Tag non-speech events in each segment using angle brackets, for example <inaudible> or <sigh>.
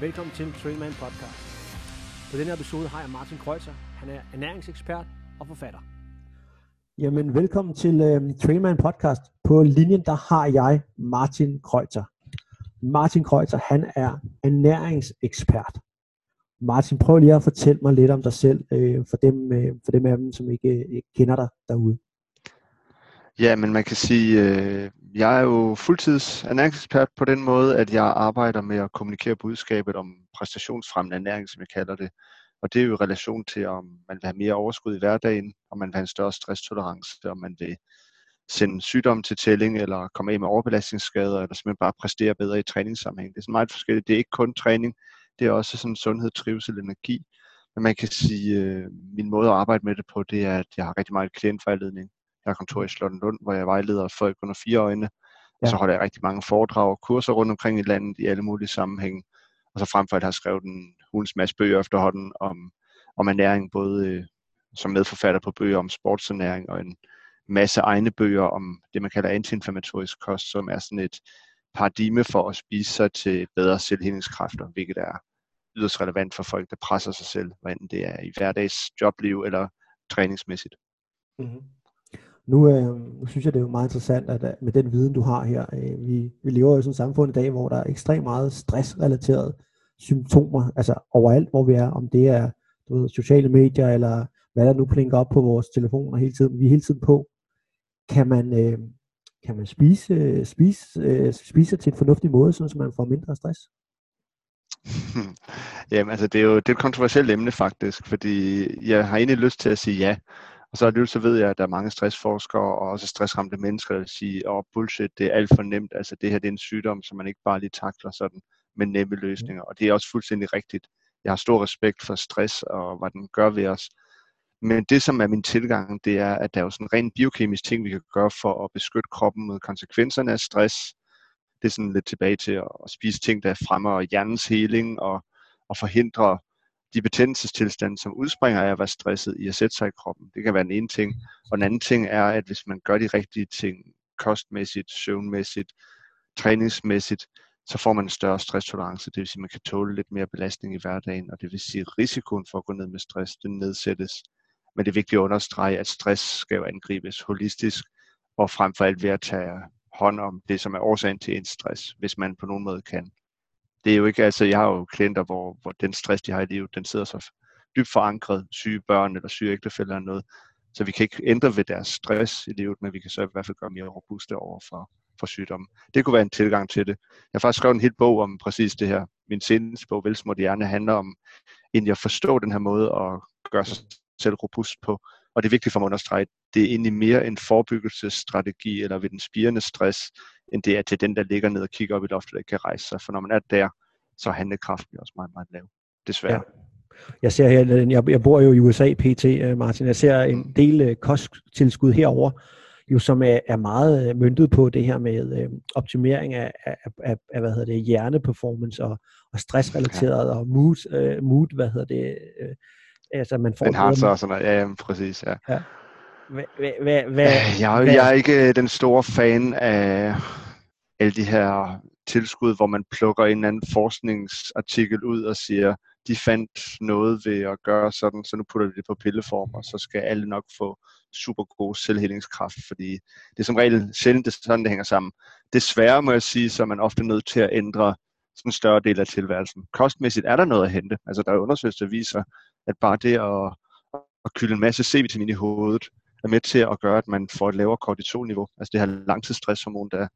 Velkommen til Trainman Podcast. På denne episode har jeg Martin Kreuzer. Han er ernæringsekspert og forfatter. Jamen, velkommen til uh, Trainman Podcast. På linjen, der har jeg Martin Kreuzer. Martin Kreuzer, han er ernæringsekspert. Martin, prøv lige at fortælle mig lidt om dig selv, øh, for, dem, øh, for dem af dem, som ikke, ikke kender dig derude. Ja, men man kan sige, øh, jeg er jo fuldtids ernæringsekspert på den måde, at jeg arbejder med at kommunikere budskabet om præstationsfremmende ernæring, som jeg kalder det. Og det er jo i relation til, om man vil have mere overskud i hverdagen, om man vil have en større stresstolerance, om man vil sende sygdom til tælling, eller komme af med overbelastningsskader, eller simpelthen bare præstere bedre i træningssammenhæng. Det er sådan meget forskelligt. Det er ikke kun træning, det er også sådan sundhed, trivsel, energi. Men man kan sige, øh, min måde at arbejde med det på, det er, at jeg har rigtig meget klientvejledning. Jeg har kontor i Slottenlund, hvor jeg vejleder folk under fire øjne. Ja. Og så holder jeg rigtig mange foredrag og kurser rundt omkring i landet i alle mulige sammenhænge. Og så frem for alt har jeg skrevet en hulens masse bøger efterhånden om, om ernæring, både øh, som medforfatter på bøger om sportsernæring og en masse egne bøger om det, man kalder antiinflammatorisk kost, som er sådan et paradigme for at spise sig til bedre selvhedningskræfter, hvilket er yderst relevant for folk, der presser sig selv, hvad enten det er i hverdags jobliv eller træningsmæssigt. Mm-hmm. Nu, øh, nu synes jeg, det er jo meget interessant, at, øh, med den viden, du har her, øh, vi, vi lever jo i sådan et samfund i dag, hvor der er ekstremt meget stressrelaterede symptomer, altså overalt, hvor vi er, om det er du ved, sociale medier, eller hvad der nu plinker op på vores telefoner hele tiden. Vi er hele tiden på. Kan man, øh, kan man spise, øh, spise, øh, spise til en fornuftig måde, så man får mindre stress? <laughs> Jamen altså, det er jo det er et kontroversielt emne faktisk, fordi jeg har egentlig lyst til at sige ja, og så alligevel så ved jeg, at der er mange stressforskere og også stressramte mennesker, der siger, åh oh, bullshit, det er alt for nemt, altså det her det er en sygdom, som man ikke bare lige takler sådan med nemme løsninger, og det er også fuldstændig rigtigt. Jeg har stor respekt for stress og hvad den gør ved os, men det, som er min tilgang, det er, at der er jo sådan en ren biokemisk ting, vi kan gøre for at beskytte kroppen mod konsekvenserne af stress. Det er sådan lidt tilbage til at spise ting, der fremmer hjernens heling og, og forhindrer de betændelsestilstande, som udspringer af at være stresset i at sætte sig i kroppen. Det kan være den ene ting. Og den anden ting er, at hvis man gør de rigtige ting, kostmæssigt, søvnmæssigt, træningsmæssigt, så får man en større stresstolerance. Det vil sige, at man kan tåle lidt mere belastning i hverdagen, og det vil sige, at risikoen for at gå ned med stress, den nedsættes. Men det er vigtigt at understrege, at stress skal jo angribes holistisk, og frem for alt ved at tage hånd om det, som er årsagen til en stress, hvis man på nogen måde kan det er jo ikke, altså jeg har jo klienter, hvor, hvor den stress, de har i livet, den sidder så dybt forankret, syge børn eller syge ægtefælder eller noget. Så vi kan ikke ændre ved deres stress i livet, men vi kan så i hvert fald gøre mere robuste over for, for sygdommen. Det kunne være en tilgang til det. Jeg har faktisk skrevet en hel bog om præcis det her. Min seneste bog, Velsmurt Hjerne, handler om egentlig at forstå den her måde at gøre sig selv robust på. Og det er vigtigt for mig at understrege, det er egentlig mere en forebyggelsesstrategi eller ved den spirende stress, end det er til den, der ligger ned og kigger op i loftet, der kan rejse sig. For når man er der, så er handlekraften også meget, meget lav. Desværre. Ja. Jeg ser her, jeg, jeg bor jo i USA pt, øh, Martin. Jeg ser en mm. del øh, kosttilskud herover, jo som er, er meget øh, møntet på det her med øh, optimering af, af, af, af, hvad hedder det, hjerneperformance og, og stressrelateret ja. og mood, øh, mood, hvad hedder det, øh, altså man får... Den har så sådan noget, ja, ja, præcis, ja. ja. Hva, hva, hva, jeg, jeg er ikke den store fan af alle de her tilskud, hvor man plukker en eller anden forskningsartikel ud og siger, de fandt noget ved at gøre sådan, så nu putter vi det på pilleform, og så skal alle nok få super god selvhelingskraft, fordi det er som regel sjældent, det sådan, det hænger sammen. Desværre må jeg sige, så er man ofte nødt til at ændre sådan en større del af tilværelsen. Kostmæssigt er der noget at hente. Altså der er undersøgelser, der viser, at bare det at, at kylde en masse C-vitamin i hovedet, er med til at gøre, at man får et lavere kortisolniveau. Altså det her langtidsstresshormon, der,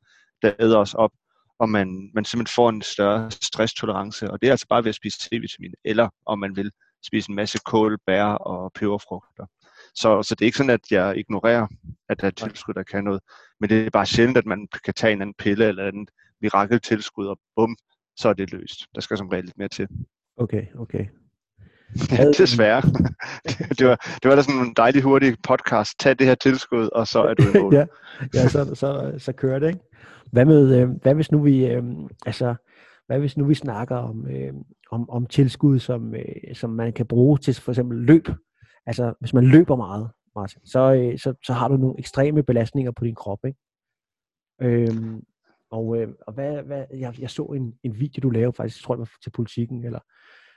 der æder os op, og man, man simpelthen får en større stresstolerance. Og det er altså bare ved at spise C-vitamin, eller om man vil spise en masse kål, bær og peberfrugter. Så, så det er ikke sådan, at jeg ignorerer, at der er tilskud, der kan noget. Men det er bare sjældent, at man kan tage en anden pille eller en mirakeltilskud, og bum, så er det løst. Der skal som regel lidt mere til. Okay, okay. Desværre. <laughs> det, var, det var da sådan en dejlig hurtig podcast. Tag det her tilskud, og så er du i <laughs> mål. ja, ja så, så, så kører det, ikke? Hvad, med, øh, hvad hvis nu vi, øh, altså, hvad hvis nu vi snakker om, øh, om, om tilskud, som, øh, som man kan bruge til for eksempel løb? Altså, hvis man løber meget, Martin, så, øh, så, så har du nogle ekstreme belastninger på din krop, ikke? Øhm, Og, øh, og hvad, hvad, jeg, jeg så en, en video, du lavede faktisk, tror jeg til politikken, eller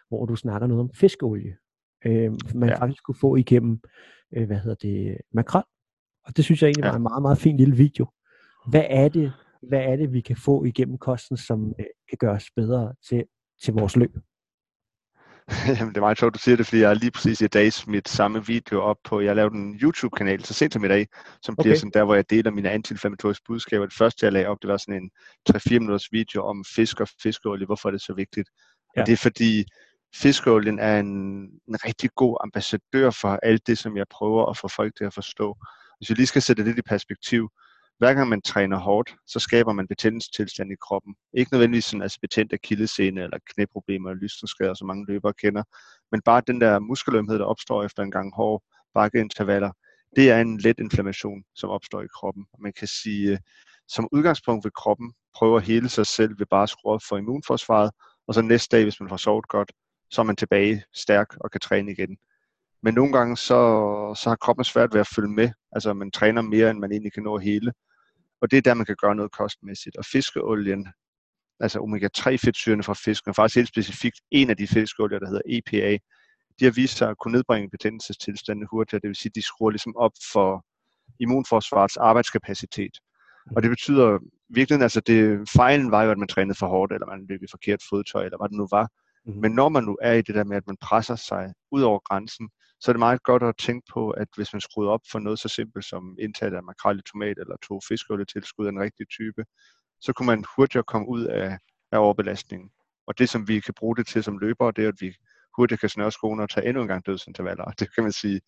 hvor du snakker noget om fiskeolie. Øh, man ja. faktisk kunne få igennem, øh, hvad hedder det, makrel. Og det synes jeg egentlig ja. var en meget, meget fin lille video. Hvad er det, hvad er det vi kan få igennem kosten, som øh, kan gøre os bedre til, til vores løb? <laughs> Jamen, det er meget sjovt, du siger det, fordi jeg har lige præcis i dag smidt samme video op på, jeg lavet en YouTube-kanal så sent som i dag, som okay. bliver sådan der, hvor jeg deler mine antiinflammatoriske budskaber. Det første, jeg lagde op, det var sådan en 3-4 minutters video om fisk og fiskeolie, hvorfor er det så vigtigt. Ja. Og det er fordi, fiskeolien er en, en rigtig god ambassadør for alt det, som jeg prøver at få folk til at forstå. Hvis vi lige skal sætte det lidt i perspektiv, hver gang man træner hårdt, så skaber man betændelsestilstand i kroppen. Ikke nødvendigvis sådan, altså betændt af kildescene eller knæproblemer eller lystensskader, som mange løbere kender, men bare den der muskelømhed, der opstår efter en gang hård bakkeintervaller, det er en let inflammation, som opstår i kroppen. Man kan sige, øh, som udgangspunkt vil kroppen prøve at hele sig selv ved bare at skrue op for immunforsvaret, og så næste dag, hvis man får sovet godt, så er man tilbage stærk og kan træne igen. Men nogle gange, så, så har kroppen svært ved at følge med. Altså, man træner mere, end man egentlig kan nå hele. Og det er der, man kan gøre noget kostmæssigt. Og fiskeolien, altså omega-3 fedtsyrene fra fisken, og faktisk helt specifikt en af de fiskeolier, der hedder EPA, de har vist sig at kunne nedbringe betændelsestilstanden hurtigere. Det vil sige, at de skruer ligesom op for immunforsvarets arbejdskapacitet. Og det betyder virkelig, altså det, fejlen var jo, at man trænede for hårdt, eller man løb i forkert fodtøj, eller hvad det nu var. Mm-hmm. Men når man nu er i det der med, at man presser sig ud over grænsen, så er det meget godt at tænke på, at hvis man skruer op for noget så simpelt som indtaget af makrel i tomat eller to tilskud af en rigtig type, så kunne man hurtigere komme ud af, af overbelastningen. Og det, som vi kan bruge det til som løbere, det er, at vi hurtigt kan snøre skoene og tage endnu en gang dødsintervaller. <laughs> Det kan man sige,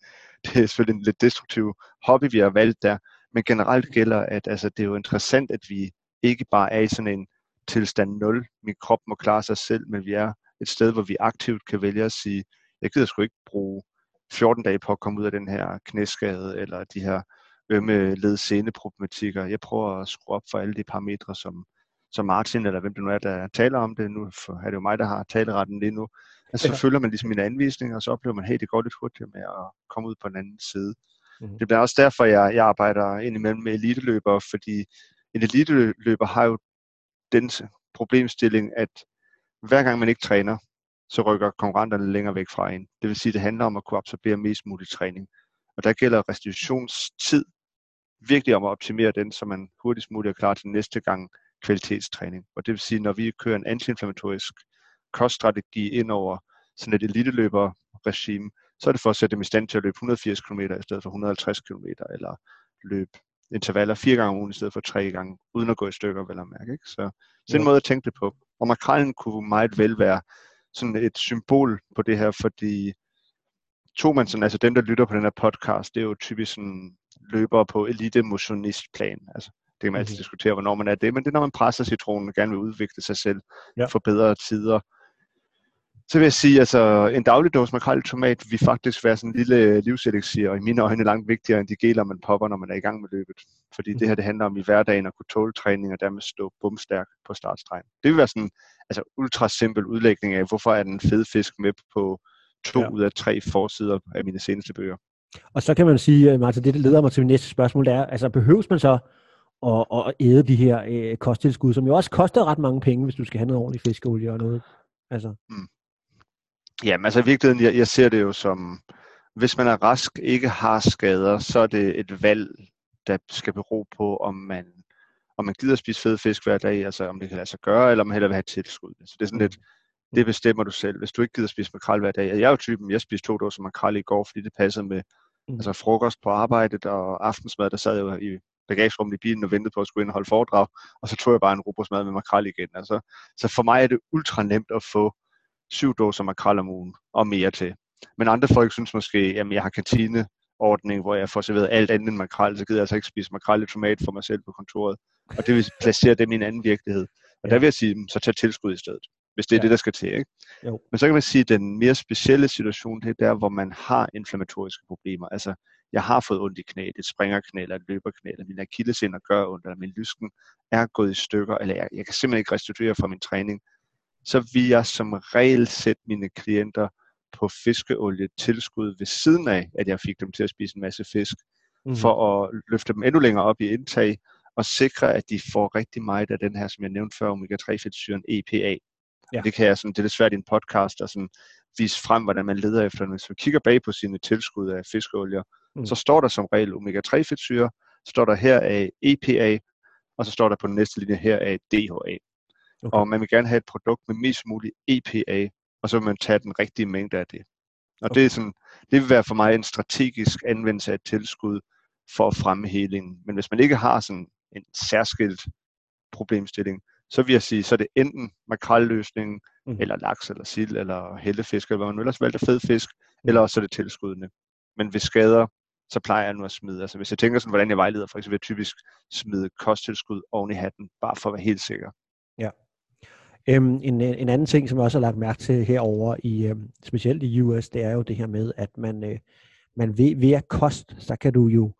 det er selvfølgelig en lidt destruktiv hobby, vi har valgt der, men generelt gælder, at altså, det er jo interessant, at vi ikke bare er i sådan en tilstand 0, min krop må klare sig selv, men vi er et sted, hvor vi aktivt kan vælge at sige, jeg gider sgu ikke bruge 14 dage på at komme ud af den her knæskade, eller de her ømme led problematikker. Jeg prøver at skrue op for alle de parametre, som, som Martin, eller hvem det nu er, der taler om det. Nu er det jo mig, der har taleretten lige nu. Altså, så følger man ligesom mine anvisninger, og så oplever man, hey, det går lidt hurtigt med at komme ud på den anden side. Mm-hmm. Det bliver også derfor, jeg, jeg arbejder indimellem med eliteløbere, fordi en eliteløber har jo den problemstilling, at hver gang man ikke træner, så rykker konkurrenterne længere væk fra en. Det vil sige, at det handler om at kunne absorbere mest mulig træning. Og der gælder restitutionstid virkelig om at optimere den, så man hurtigst muligt er klar til næste gang kvalitetstræning. Og det vil sige, når vi kører en antiinflammatorisk koststrategi ind over sådan et eliteløberregime, så er det for at sætte dem i stand til at løbe 180 km i stedet for 150 km, eller løbe intervaller fire gange om ugen i stedet for tre gange, uden at gå i stykker, vel at mærke. Ikke? Så, så ja. en måde at tænke det på. Og makrallen kunne meget vel være sådan et symbol på det her, fordi tog man sådan, altså dem, der lytter på den her podcast, det er jo typisk sådan løbere på elite motionistplan. Altså, det kan man altid mm-hmm. diskutere, hvornår man er det, men det er, når man presser citronen og gerne vil udvikle sig selv, ja. for bedre tider. Så vil jeg sige, altså en daglig dose makrel tomat vil faktisk være sådan en lille livselixier, og i mine øjne langt vigtigere end de geler, man popper, når man er i gang med løbet. Fordi det her, det handler om i hverdagen at kunne tåle træning og dermed stå bumstærk på startstregen. Det vil være sådan altså ultra simpel udlægning af, hvorfor er den fede fisk med på to ja. ud af tre forsider af mine seneste bøger. Og så kan man sige, øh, Martin, det leder mig til min næste spørgsmål, det er, altså behøves man så at, at æde de her øh, kosttilskud, som jo også koster ret mange penge, hvis du skal have noget ordentligt fiskeolie og noget? Altså. Mm. Jamen altså i virkeligheden, jeg, jeg ser det jo som, hvis man er rask, ikke har skader, så er det et valg, der skal bero på, om man, om man gider spise fed fisk hver dag, altså om det kan lade sig gøre, eller om man hellere vil have tilskud. Så det er sådan lidt, det bestemmer du selv. Hvis du ikke gider spise makrel hver dag, jeg er jo typen, jeg spiste to dåser makrel i går, fordi det passede med mm. altså frokost på arbejdet og aftensmad, der sad jeg jo i bagagerummet i bilen og ventede på at skulle ind og holde foredrag, og så tog jeg bare en robrødsmad med makrel igen. Altså, så for mig er det ultra nemt at få syv dåser makrel om ugen og mere til. Men andre folk synes måske, at jeg har kantineordning, hvor jeg får serveret alt andet end makrel, så gider jeg altså ikke spise makrel i tomat for mig selv på kontoret. Og det vil placere dem i en anden virkelighed. Og ja. der vil jeg sige, så tag tilskud i stedet, hvis det er ja. det, der skal til. Ikke? Jo. Men så kan man sige, at den mere specielle situation, det er der, hvor man har inflammatoriske problemer. Altså, jeg har fået ondt i knæet, et springerknæ eller et løberknæ, eller min akillesænder gør ondt, eller min lysken er gået i stykker, eller jeg, jeg kan simpelthen ikke restituere fra min træning så vil jeg som regel sætte mine klienter på fiskeolie tilskud ved siden af, at jeg fik dem til at spise en masse fisk, mm. for at løfte dem endnu længere op i indtag, og sikre, at de får rigtig meget af den her, som jeg nævnte før, omega-3-fedtsyren EPA. Ja. Det kan jeg sådan, det er lidt svært i en podcast at sådan vise frem, hvordan man leder efter den. Hvis man kigger bag på sine tilskud af fiskeolier, mm. så står der som regel omega-3-fedtsyre, står der her af EPA, og så står der på den næste linje her af DHA. Okay. Og man vil gerne have et produkt med mest muligt EPA, og så vil man tage den rigtige mængde af det. Og okay. det, er sådan, det vil være for mig en strategisk anvendelse af et tilskud for at fremme helingen. Men hvis man ikke har sådan en særskilt problemstilling, så vil jeg sige, så er det enten makrelløsningen, mm. eller laks, eller sild, eller hellefisk, eller hvad man nu ellers valgte fed fisk, mm. eller også er det tilskuddene. Men hvis skader, så plejer jeg nu at smide. Altså hvis jeg tænker sådan, hvordan jeg vejleder, for eksempel vil jeg typisk smide kosttilskud oven i hatten, bare for at være helt sikker. Ja. Øhm, en, en anden ting, som jeg også har lagt mærke til herover i øhm, specielt i US, det er jo det her med, at man, øh, man ved, ved at kost, så kan du jo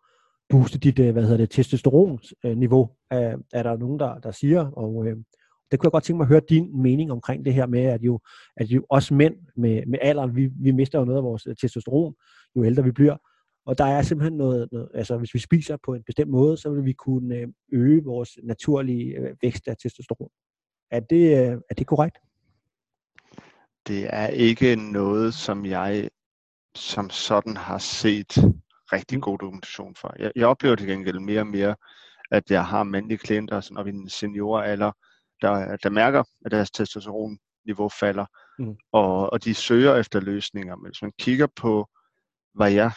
booste dit, øh, hvad hedder det, testosteronniveau, øh, er der nogen, der, der siger, og øh, det kunne jeg godt tænke mig at høre din mening omkring det her med, at jo, at jo også mænd med, med alderen, vi, vi mister jo noget af vores øh, testosteron, jo ældre vi bliver, og der er simpelthen noget, noget, altså hvis vi spiser på en bestemt måde, så vil vi kunne øh, øge vores naturlige øh, vækst af testosteron. Er det, er det korrekt? Det er ikke noget, som jeg som sådan har set rigtig god dokumentation for. Jeg, jeg oplever til gengæld mere og mere, at jeg har mandlige klienter sådan op i en senioralder, der, der mærker, at deres testosteronniveau falder, mm. og, og de søger efter løsninger. Men hvis man kigger på, hvad jeg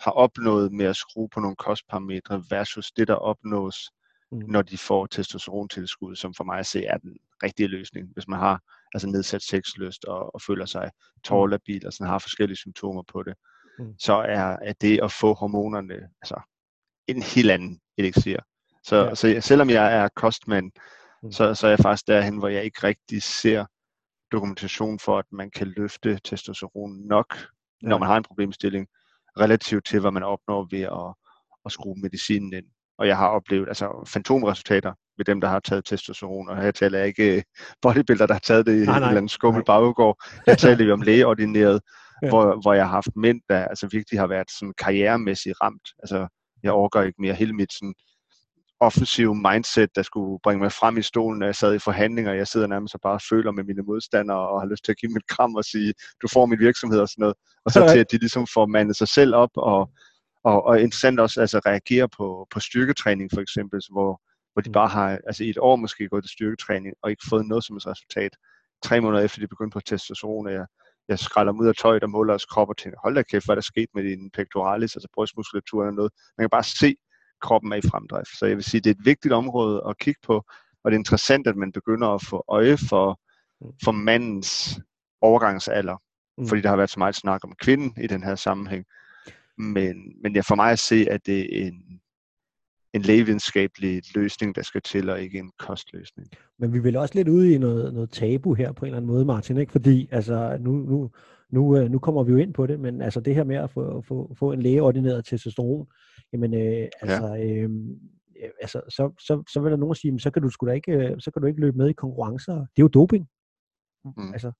har opnået med at skrue på nogle kostparametre versus det, der opnås, mm. når de får testosterontilskud, som for mig at se er den rigtige løsning. Hvis man har altså nedsat sexlyst og, og føler sig tårlabil og sådan har forskellige symptomer på det, mm. så er, er det at få hormonerne altså en helt anden elixir. Så, ja. så selvom jeg er kostmand, mm. så, så er jeg faktisk derhen, hvor jeg ikke rigtig ser dokumentation for, at man kan løfte testosteron nok, ja. når man har en problemstilling, relativt til, hvad man opnår ved at, at skrue medicinen ind. Og jeg har oplevet altså, fantomresultater ved dem, der har taget testosteron, og her taler jeg ikke øh, bodybuilder, der har taget det i en eller anden skummel baggård. Her taler vi om <laughs> lægeordineret ja. hvor, hvor jeg har haft mænd, der altså virkelig har været sådan karrieremæssigt ramt. Altså, jeg overgår ikke mere hele mit sådan, offensiv mindset, der skulle bringe mig frem i stolen, når jeg sad i forhandlinger. Jeg sidder nærmest og bare føler med mine modstandere og har lyst til at give et kram og sige, du får min virksomhed og sådan noget. Og så <laughs> til, at de ligesom får mandet sig selv op og, og, og interessant også altså reagere på, på styrketræning for eksempel, hvor, hvor de mm. bare har altså i et år måske gået til styrketræning og ikke fået noget som et resultat. Tre måneder efter de begyndte på testosteron, jeg jeg skralder dem ud af tøjet og måler os krop og tænker, hold da kæft, hvad der sket med din pectoralis, altså brystmuskulaturen og noget. Man kan bare se, kroppen er i fremdrift. Så jeg vil sige, det er et vigtigt område at kigge på, og det er interessant, at man begynder at få øje for, for mandens overgangsalder, mm. fordi der har været så meget snak om kvinden i den her sammenhæng. Men, men jeg for mig at se, at det er en, en lægevidenskabelig løsning, der skal til, og ikke en kostløsning. Men vi vil også lidt ud i noget, noget tabu her på en eller anden måde, Martin, ikke? fordi altså, nu, nu, nu, øh, nu kommer vi jo ind på det, men altså det her med at få, få, få en lægeordineret testosteron, jamen øh, altså, ja. øh, altså så, så, så vil der nogen sige, så kan du sgu da ikke, øh, så kan du ikke løbe med i konkurrencer. Det er jo doping. Mm. Altså.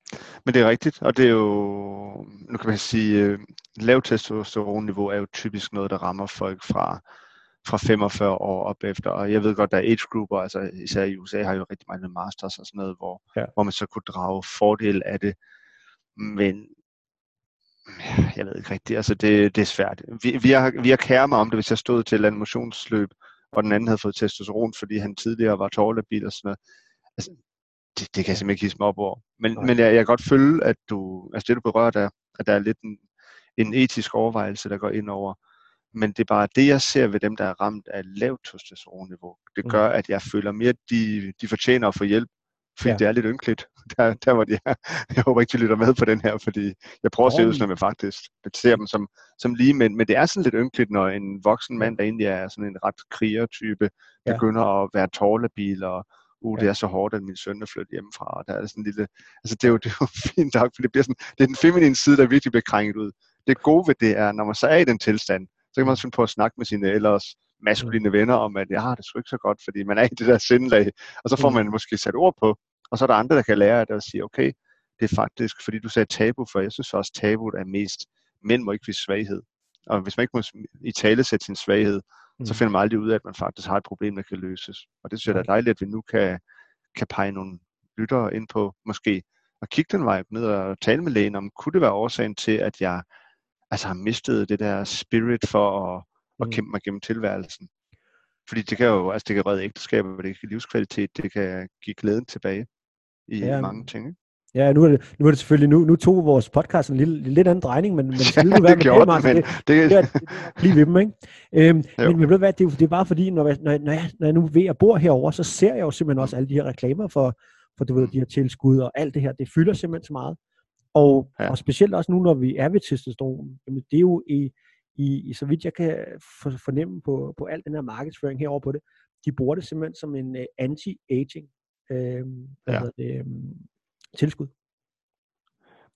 Men det er rigtigt, og det er jo, nu kan man sige, øh, lavt testosteronniveau er jo typisk noget, der rammer folk fra fra 45 år op efter. Og jeg ved godt, der er age grupper, altså især i USA har jo rigtig mange masters og sådan noget, hvor, ja. hvor man så kunne drage fordel af det. Men jeg ved ikke rigtigt, altså det, det er svært. Vi, vi, har, vi har kæret mig om det, hvis jeg stod til et motionsløb, og den anden havde fået testosteron, fordi han tidligere var tårlabil og sådan noget. Altså, det, det kan jeg simpelthen ikke hisse mig op over. Men, men jeg, jeg kan godt følge, at du, altså det du berører der, at der er lidt en, en etisk overvejelse, der går ind over, men det er bare det, jeg ser ved dem, der er ramt af lavt testosteronniveau. Det mm. gør, at jeg føler mere, at de, de fortjener at få hjælp, fordi ja. det er lidt ynkeligt, <laughs> der, der hvor de er. Jeg håber ikke, de lytter med på den her, fordi jeg prøver at se ud, som jeg faktisk ser dem som, som lige mænd, men det er sådan lidt ynkeligt, når en voksen mand, der egentlig er sådan en ret krigertype, ja. begynder at være tårlebil og uh, det er så hårdt, at min søn er flyttet hjemmefra, og der er sådan en lille, altså det er jo, <laughs> det er jo fint nok, for det bliver sådan, det er den feminine side, der virkelig bliver krænket ud. Det gode ved det er, når man så er i den tilstand, så kan man også finde på at snakke med sine ellers maskuline venner om, at jeg har det sgu ikke så godt, fordi man er i det der sindlag, og så får mm. man måske sat ord på, og så er der andre, der kan lære af det og sige, okay, det er faktisk, fordi du sagde tabu, for jeg synes også, at er mest, mænd må ikke vise svaghed. Og hvis man ikke må i tale sætte sin svaghed, Mm. Så finder man aldrig ud af, at man faktisk har et problem, der kan løses. Og det synes jeg er dejligt, at vi nu kan, kan pege nogle lyttere ind på, måske at kigge den vej ned og tale med lægen om, kunne det være årsagen til, at jeg altså, har mistet det der spirit for at, at mm. kæmpe mig gennem tilværelsen. Fordi det kan jo, altså det kan redde ægteskaber, det kan give livskvalitet, det kan give glæden tilbage i ja, mange ting. Ikke? Ja, nu er det, nu er det selvfølgelig, nu, nu tog vores podcast en lille, lidt anden drejning, men, men <laughs> ja, det, være det gjorde det, men det, det, det, det, det ved dem, ikke? Øhm, men, men ved hvad, det, er, det er bare fordi, når jeg, når, jeg, når, jeg, når jeg nu ved at bor herover, så ser jeg jo simpelthen også alle de her reklamer for, for du ved, de her tilskud og alt det her, det fylder simpelthen så meget. Og, ja. og specielt også nu, når vi er ved testosteron, jamen det er jo i, i, i så vidt jeg kan fornemme på, på al den her markedsføring herover på det, de bruger det simpelthen som en uh, anti-aging øh, ja. øh, tilskud.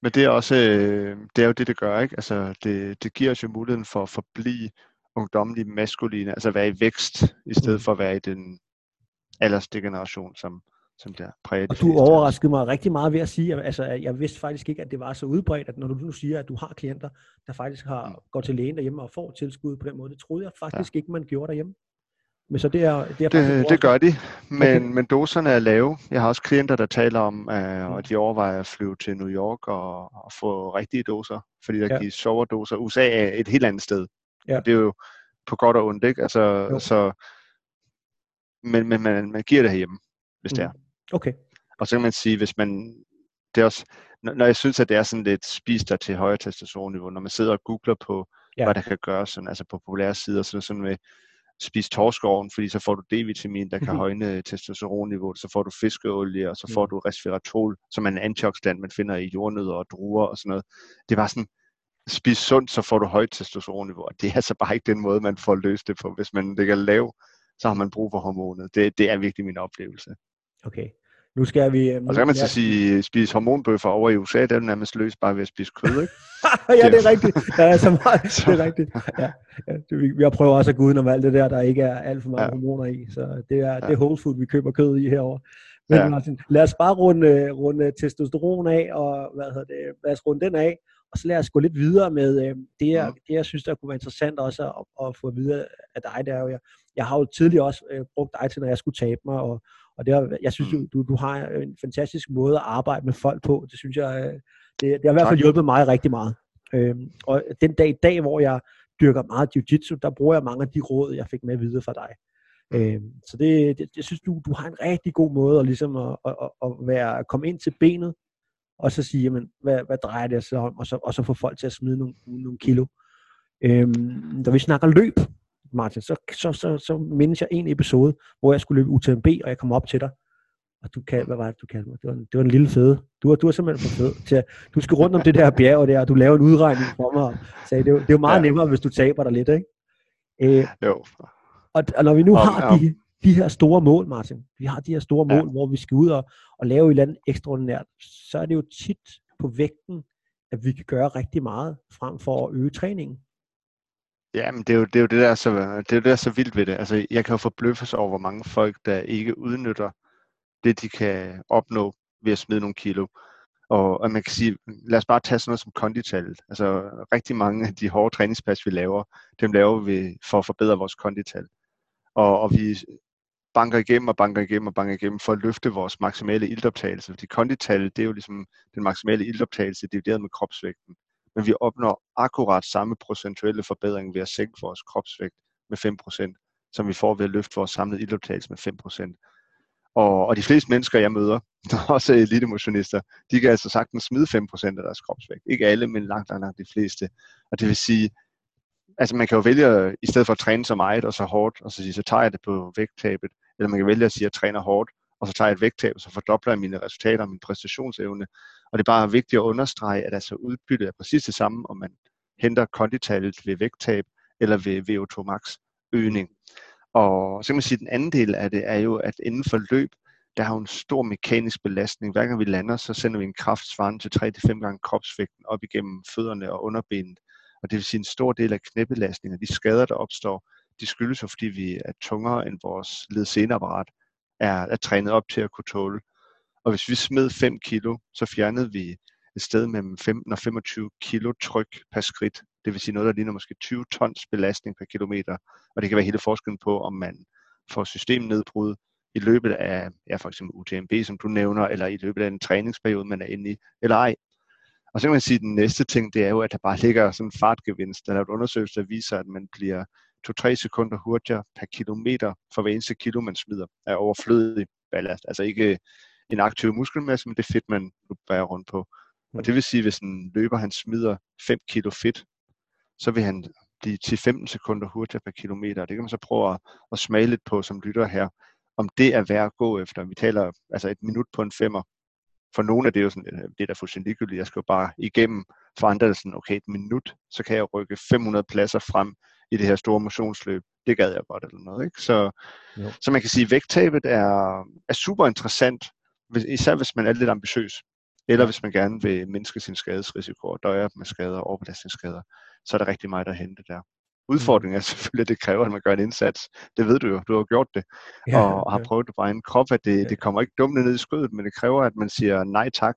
Men det er også, øh, det er jo det, det gør, ikke? Altså, det, det giver os jo muligheden for at forblive ungdomlige maskuline, altså være i vækst, i stedet mm. for at være i den aldersdegeneration, som, som der præger Og du overraskede mig rigtig meget ved at sige, at altså, jeg vidste faktisk ikke, at det var så udbredt, at når du nu siger, at du har klienter, der faktisk har mm. gået til lægen derhjemme og får tilskud på den måde, det troede jeg faktisk ja. ikke, man gjorde derhjemme. Men så det er, det, er det, det gør de, men, okay. men doserne er lave. Jeg har også klienter, der taler om, uh, og de overvejer at flyve til New York og, og få rigtige doser, fordi der ja. gives soverdoser. USA er et helt andet sted. Ja. Det er jo på godt og ondt, ikke? Altså, så, men, men man, man giver det herhjemme, hvis mm. det er. Okay. Og så kan man sige, hvis man, det er også, når jeg synes, at det er sådan lidt spist der til højere testosteronniveau, når man sidder og googler på, ja. hvad der kan gøres, sådan, altså på populære sider, så sådan med, spis torskovn, fordi så får du D-vitamin, der kan højne testosteronniveauet, så får du fiskeolie, og så får du resveratrol, som er en antioxidant, man finder i jordnødder og druer og sådan noget. Det var sådan, spis sundt, så får du højt testosteronniveau, og det er altså bare ikke den måde, man får løst det på. Hvis man ligger lav, så har man brug for hormonet. Det, det er virkelig min oplevelse. Okay. Nu skal vi... Og så kan man så sige, spise hormonbøffer over i USA, det er nærmest løst bare ved at spise kød, ikke? <laughs> ja, det er rigtigt. Der er så meget. <laughs> Det er rigtigt. Ja, ja, det, vi, har prøvet også at gå udenom alt det der, der ikke er alt for mange ja. hormoner i. Så det er, ja. det er whole food, vi køber kød i herover. Men ja. Martin, lad os bare runde, runde testosteron af, og hvad hedder det, lad os runde den af, og så lad os gå lidt videre med øh, det, jeg, det, jeg synes, der kunne være interessant også at, at få videre af dig. Det er jo, jeg, jeg har jo tidligere også øh, brugt dig til, når jeg skulle tabe mig, og, og det er, jeg synes, du, du har en fantastisk måde at arbejde med folk på. Det synes jeg, øh, det, det har i hvert fald hjulpet mig rigtig meget. Øhm, og den dag i dag, hvor jeg dyrker meget jiu-jitsu, der bruger jeg mange af de råd, jeg fik med videre fra dig. Øhm, så det, det, jeg synes, du, du har en rigtig god måde at, ligesom at, at, at være, at komme ind til benet, og så sige, jamen, hvad, hvad drejer det sig om, og så, og så få folk til at smide nogle, nogle kilo. Øhm, når vi snakker løb, Martin, så, så, så, så mindes jeg en episode, hvor jeg skulle løbe UTMB, og jeg kom op til dig, og du kan, hvad var det, du kaldte mig? Det var en, det var en lille fede. Du var, du var simpelthen for fed til at, du skal rundt om det der bjerg der, og du laver en udregning for mig, og sagde, det, er, det er jo meget ja. nemmere, hvis du taber dig lidt, ikke? Øh, jo. Og, og når vi nu har de, de her store mål, Martin, vi har de her store mål, ja. hvor vi skal ud og, og lave et eller andet ekstraordinært, så er det jo tit på vægten, at vi kan gøre rigtig meget, frem for at øge træningen. Ja, men det er jo det, er jo det der så, det er jo det, der er så vildt ved det. Altså, jeg kan jo forbløffes over, hvor mange folk, der ikke udnytter det, de kan opnå ved at smide nogle kilo. Og, og man kan sige, lad os bare tage sådan noget som konditallet. Altså rigtig mange af de hårde træningspas, vi laver, dem laver vi for at forbedre vores kondital. Og, og vi banker igennem og banker igennem og banker igennem for at løfte vores maksimale iltoptagelse. Fordi kondital, det er jo ligesom den maksimale iltoptagelse divideret med kropsvægten. Men vi opnår akkurat samme procentuelle forbedring ved at sænke vores kropsvægt med 5%, som vi får ved at løfte vores samlede iltoptagelse med 5%. Og, og de fleste mennesker, jeg møder, <laughs> også elitemotionister, de kan altså sagtens smide 5% af deres kropsvægt. Ikke alle, men langt, langt, langt de fleste. Og det vil sige, altså man kan jo vælge, i stedet for at træne så meget og så hårdt, og så sige, så tager jeg det på vægttabet, eller man kan vælge at sige, at jeg træner hårdt, og så tager jeg et vægttab, og så fordobler jeg mine resultater og min præstationsevne. Og det er bare vigtigt at understrege, at altså udbyttet er præcis det samme, om man henter konditallet ved vægttab eller ved VO2 max øgning. Og så kan man sige, at den anden del af det er jo, at inden for løb, der har en stor mekanisk belastning. Hver gang vi lander, så sender vi en kraft svarende til 3-5 gange kropsvægten op igennem fødderne og underbenet. Og det vil sige, en stor del af knæbelastningen, de skader, der opstår, de skyldes jo, fordi vi er tungere end vores ledseneapparat er, er trænet op til at kunne tåle. Og hvis vi smed 5 kilo, så fjernede vi et sted mellem 15 og 25 kilo tryk per skridt. Det vil sige noget, der ligner måske 20 tons belastning per kilometer, og det kan være hele forskellen på, om man får systemnedbrud i løbet af ja, for eksempel UTMB, som du nævner, eller i løbet af en træningsperiode, man er inde i, eller ej. Og så kan man sige, at den næste ting, det er jo, at der bare ligger sådan en fartgevinst. Der er et undersøgelse, der viser, at man bliver 2-3 sekunder hurtigere per kilometer for hver eneste kilo, man smider af overflødig ballast. Altså ikke en aktiv muskelmasse, men det fedt, man nu bærer rundt på. Og det vil sige, at hvis en løber han smider 5 kilo fedt, så vil han blive til 15 sekunder hurtigere per kilometer. Det kan man så prøve at, at smage lidt på som lytter her, om det er værd at gå efter. Vi taler altså et minut på en femmer. For nogle af det er jo sådan, øh, det er da fuldstændig ligegyldigt. Jeg skal jo bare igennem. For andre er det sådan, okay, et minut, så kan jeg rykke 500 pladser frem i det her store motionsløb. Det gad jeg godt eller noget. Ikke? Så, så man kan sige, at vægttabet er, er super interessant, især hvis man er lidt ambitiøs. Eller hvis man gerne vil mindske sin skadesrisiko og døje med skader og overbelastningsskader, så er der rigtig meget at hente der. Udfordringen er selvfølgelig, at det kræver, at man gør en indsats. Det ved du jo, du har gjort det, ja, og, og har prøvet det på egen krop, at det, det kommer ikke dumt ned i skødet, men det kræver, at man siger nej tak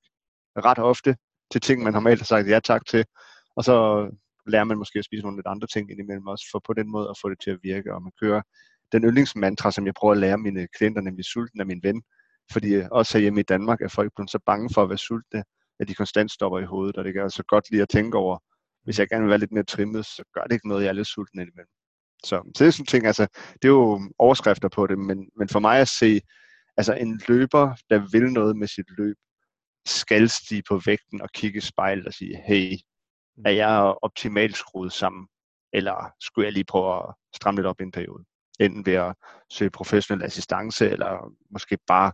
ret ofte til ting, man normalt har sagt ja tak til, og så lærer man måske at spise nogle lidt andre ting indimellem også, for på den måde at få det til at virke, og man kører den yndlingsmantra, som jeg prøver at lære mine klienter, nemlig sulten af min ven, fordi også hjemme i Danmark er folk blevet så bange for at være sultne, at de konstant stopper i hovedet, og det kan altså godt lide at tænke over, hvis jeg gerne vil være lidt mere trimmet, så gør det ikke noget, jeg er lidt sulten indimellem. Så, så det er sådan ting, altså, det er jo overskrifter på det, men, men for mig at se, altså en løber, der vil noget med sit løb, skal stige på vægten og kigge i spejlet og sige, hey, mm. er jeg optimalt skruet sammen, eller skulle jeg lige prøve at stramme lidt op i en periode? Enten ved at søge professionel assistance, eller måske bare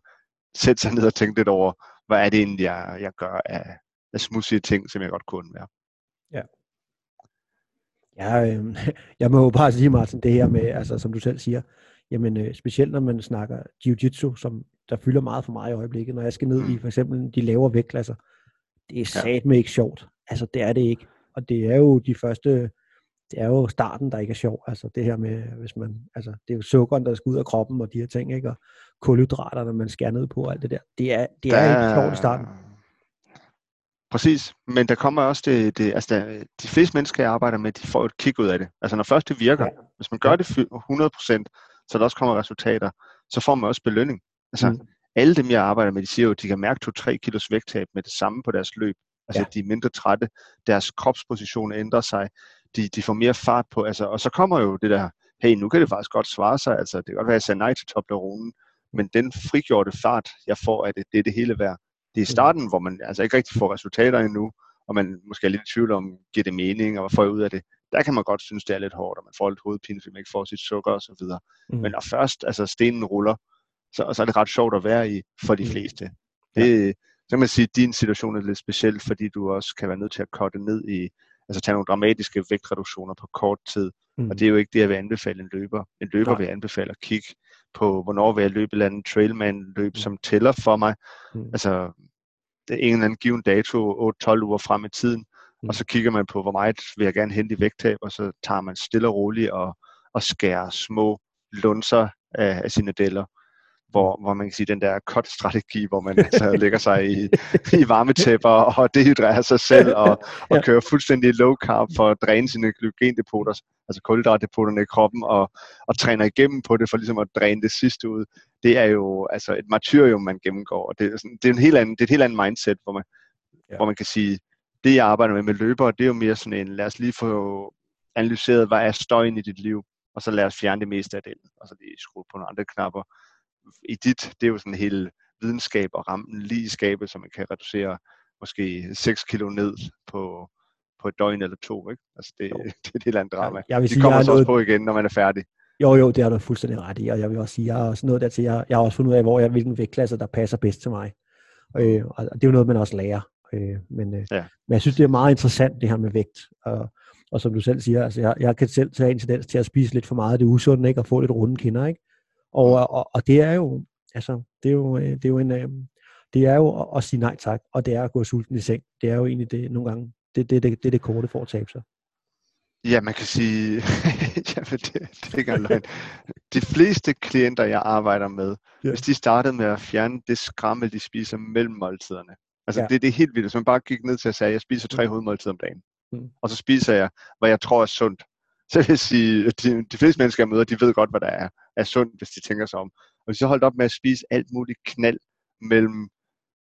sætte sig ned og tænke lidt over, hvad er det egentlig, jeg, jeg gør af, af smudsige ting, som jeg godt kunne være. Ja. Ja, øh, <laughs> jeg må jo bare sige, Martin, det her med, altså som du selv siger, jamen øh, specielt når man snakker jiu-jitsu, som der fylder meget for mig i øjeblikket, når jeg skal ned i mm. for eksempel de lavere vægtklasser, det er satme ikke sjovt. Altså det er det ikke. Og det er jo de første, det er jo starten, der ikke er sjov. Altså det her med, hvis man, altså det er jo sukkeren, der skal ud af kroppen og de her ting, ikke? Og kulhydraterne, man skærer ned på og alt det der. Det er, det er der, ikke sjovt i starten. Præcis, men der kommer også det, det altså der, de fleste mennesker, jeg arbejder med, de får et kig ud af det. Altså når først det virker, ja. hvis man gør det 100%, så der også kommer resultater, så får man også belønning. Altså mm. alle dem, jeg arbejder med, de siger jo, at de kan mærke 2-3 kilos vægttab med det samme på deres løb. Altså ja. de er mindre trætte, deres kropsposition ændrer sig, de, de får mere fart på, altså, og så kommer jo det der, hey, nu kan det faktisk godt svare sig, altså det kan godt være, at jeg sagde nej til Toblerone, men den frigjorte fart, jeg får af det, det er det hele værd. Det er mm. starten, hvor man altså ikke rigtig får resultater endnu, og man måske er lidt i tvivl om, giver det mening, og hvad får jeg ud af det. Der kan man godt synes, det er lidt hårdt, og man får lidt hovedpine, fordi man ikke får sit sukker og så videre. Mm. Men når først altså stenen ruller, så, så er det ret sjovt at være i for de mm. fleste. Det, ja. Så kan man sige, at din situation er lidt speciel, fordi du også kan være nødt til at korte ned i, altså tage nogle dramatiske vægtreduktioner på kort tid. Mm. Og det er jo ikke det, jeg vil anbefale en løber. En løber Nej. vil anbefale at kigge på, hvornår vil jeg løbe et eller andet trailman-løb, mm. som tæller for mig. Mm. Altså, det er en eller anden given dato, 8-12 uger frem i tiden, mm. og så kigger man på, hvor meget vil jeg gerne hente i vægttab, og så tager man stille og roligt og, og skærer små lunser af, af sine deller hvor, hvor man kan sige, den der cut-strategi, hvor man altså <laughs> lægger sig i, i varmetæpper og dehydrerer sig selv og, og ja. kører fuldstændig low carb for at dræne sine glykogendepoter, altså kulhydratdepoterne i kroppen, og, og træner igennem på det for ligesom at dræne det sidste ud. Det er jo altså et martyrium, man gennemgår, og det er, sådan, det er, en helt anden, det er et helt andet mindset, hvor man, ja. hvor man kan sige, det jeg arbejder med med løbere, det er jo mere sådan en, lad os lige få analyseret, hvad er støjen i dit liv, og så lad os fjerne det meste af det, og så lige skrue på nogle andre knapper i dit, det er jo sådan hele videnskab og rammen lige i skabet, så man kan reducere måske 6 kilo ned på, på et døgn eller to. Ikke? Altså det, <laughs> det er et helt andet drama. Jeg vil sige, De kommer så noget... også på igen, når man er færdig. Jo, jo, det har du fuldstændig ret i, og jeg vil også sige, jeg har også noget der til, jeg, jeg har også fundet ud af, hvor jeg, hvilken vægtklasse, der passer bedst til mig. Øh, og det er jo noget, man også lærer. Øh, men, øh, ja. men jeg synes, det er meget interessant, det her med vægt. Og, og som du selv siger, altså jeg, jeg kan selv tage en tendens til at spise lidt for meget af det usunde, ikke? og få lidt runde kinder. Ikke? Og, mm. og, og det er jo, altså, det er jo, øh, det er jo en, øh, det er jo at, at sige nej tak, og det er at gå sulten i seng. Det er jo egentlig det nogle gange, det, det, det, det, det korte for at tabe sig. Ja, man kan sige, <laughs> jamen det, det er ikke løgn. De fleste klienter, jeg arbejder med, ja. hvis de startede med at fjerne det skrammel, de spiser mellem måltiderne. Altså ja. det, det er helt vildt. Hvis man bare gik ned til at sige, at jeg spiser tre mm. hovedmåltider om dagen. mm. og så spiser jeg, hvad jeg tror er sundt. Så vil jeg sige, at de, de fleste mennesker, jeg møder, de ved godt, hvad der er, er sundt, hvis de tænker sig om. Og hvis så holdt op med at spise alt muligt knald mellem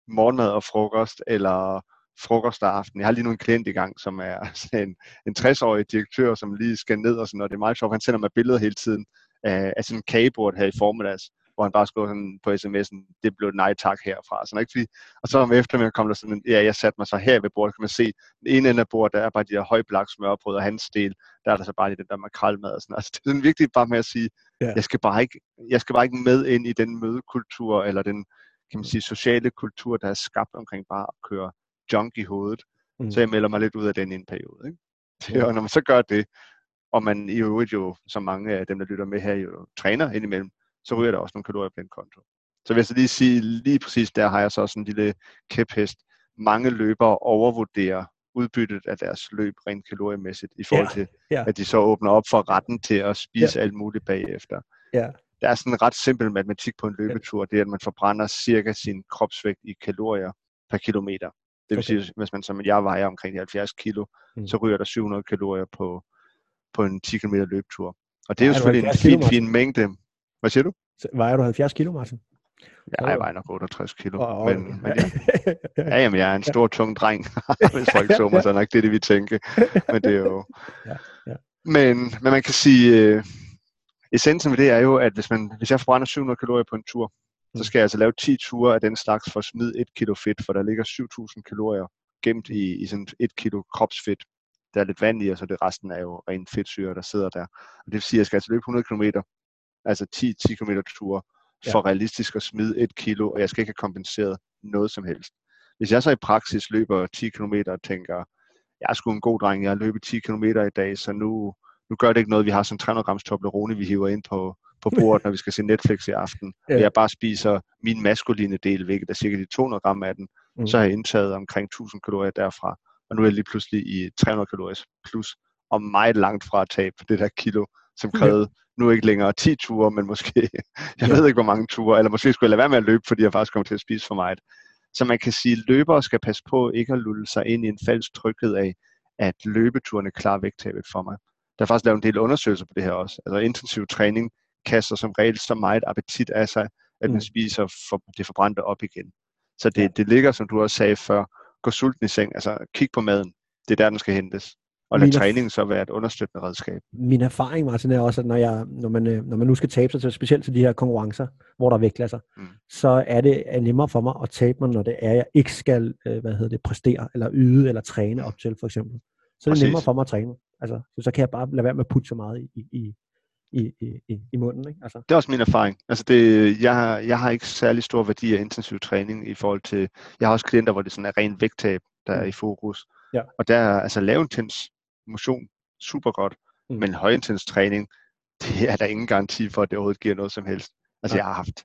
morgenmad og frokost, eller frokost og aften. Jeg har lige nu en klient i gang, som er <laughs> en, en 60-årig direktør, som lige skal ned og sådan noget. Det er meget sjovt. Han sender mig billeder hele tiden af, af sådan en kagebord her i formiddags, hvor han bare skriver sådan på sms'en, det blev nej tak herfra. Sådan, ikke? Fordi, og så om eftermiddagen kom der sådan en, ja, jeg satte mig så her ved bordet, kan man se, den ene ende af bordet, der er bare de her højblak smørbrød, og hans del, der er der så bare lige den der makralmad og sådan Altså, det er sådan vigtigt bare med at sige, ja. jeg, skal bare ikke, jeg skal bare ikke med ind i den mødekultur, eller den, kan man sige, sociale kultur, der er skabt omkring bare at køre junk i hovedet. Mm. Så jeg melder mig lidt ud af den i en periode. Ikke? Det, og <laughs> når man så gør det, og man i øvrigt jo, som mange af dem, der lytter med her, jo træner indimellem, så ryger der også nogle kalorier på den konto. Så hvis jeg lige sige, lige præcis der har jeg så også en lille kæphest. Mange løbere overvurderer udbyttet af deres løb rent kaloriemæssigt, i forhold til, ja, ja. at de så åbner op for retten til at spise ja. alt muligt bagefter. Ja. Der er sådan en ret simpel matematik på en løbetur, det er, at man forbrænder cirka sin kropsvægt i kalorier per kilometer. Det vil okay. sige, hvis man som jeg vejer omkring 70 kilo, mm. så ryger der 700 kalorier på, på en 10 km løbetur. Og det er jo selvfølgelig en fin, fin mængde. Hvad siger du? Så vejer du 70 kilo, Martin? Ja, jeg vejer nok 68 kilo. Oh, okay. men, men ja, <laughs> ja, jamen, jeg er en stor, tung dreng. <laughs> Hvis folk så mig, så er nok det, det vi tænker. Men det er jo... Ja, ja. Men, men man kan sige, uh, essensen ved det er jo, at hvis, man, hvis jeg forbrænder 700 kalorier på en tur, så skal jeg altså lave 10 ture af den slags for at smide 1 kilo fedt, for der ligger 7.000 kalorier gemt i, i sådan 1 kilo kropsfedt. Der er lidt vand i, og så det resten er jo ren fedtsyre, der sidder der. Og det vil sige, at jeg skal altså løbe 100 km, altså 10, 10 km ture, for ja. realistisk at smide 1 kilo, og jeg skal ikke have kompenseret noget som helst. Hvis jeg så i praksis løber 10 km og tænker, jeg er sgu en god dreng, jeg har løbet 10 km i dag, så nu, nu gør det ikke noget, vi har sådan 300 grams Toblerone, vi hiver ind på, på bordet, når vi skal se Netflix i aften, <laughs> ja. og jeg bare spiser min maskuline del, hvilket er cirka de 200 gram af den, mm. så har jeg indtaget omkring 1000 kalorier derfra, og nu er jeg lige pludselig i 300 kalorier plus, og meget langt fra at tabe det der kilo, som krævede nu ikke længere 10 ture, men måske, <laughs> jeg ved ikke hvor mange ture, eller måske skulle jeg lade være med at løbe, fordi jeg faktisk kommer til at spise for meget. Så man kan sige, at løbere skal passe på ikke at lulle sig ind i en falsk tryghed af, at løbeturene klarer vægttabet for mig. Der er faktisk lavet en del undersøgelser på det her også. Altså intensiv træning kaster som regel så meget appetit af sig, at man mm. spiser for, det forbrændte op igen. Så det, det ligger, som du også sagde før, gå sulten i seng, altså kig på maden. Det er der, den skal hentes. Og lad træningen så være et understøttende redskab. Min erfaring, Martin, er også, at når, jeg, når, man, øh, når man nu skal tabe sig til, specielt til de her konkurrencer, hvor der er vægtklasser, mm. så er det er nemmere for mig at tabe mig, når det er, jeg ikke skal øh, hvad hedder det, præstere, eller yde, eller træne op til, for eksempel. Så er det Præcis. nemmere for mig at træne. Altså, så, så kan jeg bare lade være med at putte så meget i, i, i, i, i munden. Ikke? Altså. Det er også min erfaring. Altså det, jeg, jeg har ikke særlig stor værdi af intensiv træning i forhold til, jeg har også klienter, hvor det sådan er ren vægttab, der er mm. i fokus. Ja. Og der er altså lavintens motion super godt, mm. men højintens træning, det er der ingen garanti for, at det overhovedet giver noget som helst. Altså ja. jeg har haft,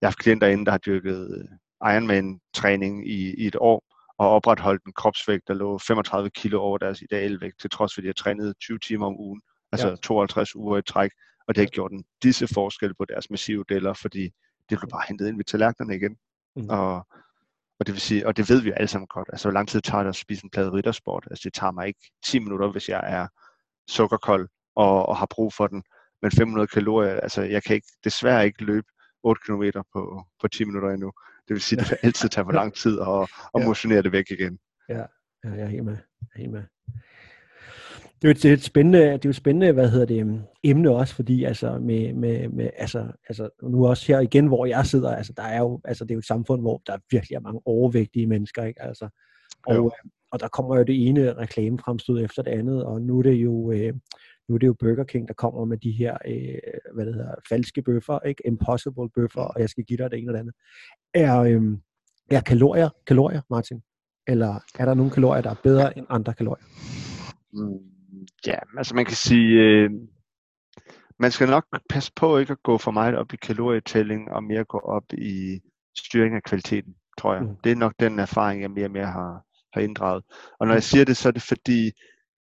jeg har haft klienter inde, der har dyrket Ironman-træning i, i et år, og opretholdt en kropsvægt, der lå 35 kilo over deres idealvægt, til trods for, at de har trænet 20 timer om ugen altså ja. 52 uger i træk, og det har gjort en disse forskel på deres massive deler, fordi det blev bare hentet ind ved tallerkenerne igen. Mm. Og, og det vil sige, og det ved vi alle sammen godt, altså hvor lang tid tager det at spise en plade riddersport? Altså det tager mig ikke 10 minutter, hvis jeg er sukkerkold og, og har brug for den, men 500 kalorier, altså jeg kan ikke, desværre ikke løbe 8 km på, på 10 minutter endnu. Det vil sige, at det vil altid tage for <laughs> lang tid at, at motionere det væk igen. Ja, ja jeg er helt med. Jeg er helt med det er jo et, spændende, det er jo et spændende, hvad hedder det, øhm, emne også, fordi altså med, med, med altså, altså nu også her igen, hvor jeg sidder, altså der er jo, altså det er jo et samfund, hvor der virkelig er mange overvægtige mennesker, ikke? Altså, og, jo. Øhm, og der kommer jo det ene reklamefremstød efter det andet, og nu er det jo, øh, nu er det jo Burger King, der kommer med de her, øh, hvad det hedder, falske bøffer, ikke? Impossible bøffer, og jeg skal give dig det ene eller andet. Er, øh, er kalorier, kalorier, Martin? Eller er der nogle kalorier, der er bedre end andre kalorier? Mm Ja, altså man kan sige, øh, man skal nok passe på ikke at gå for meget op i kalorietælling og mere gå op i styring af kvaliteten, tror jeg. Mm. Det er nok den erfaring, jeg mere og mere har, har inddraget. Og når jeg siger det, så er det fordi,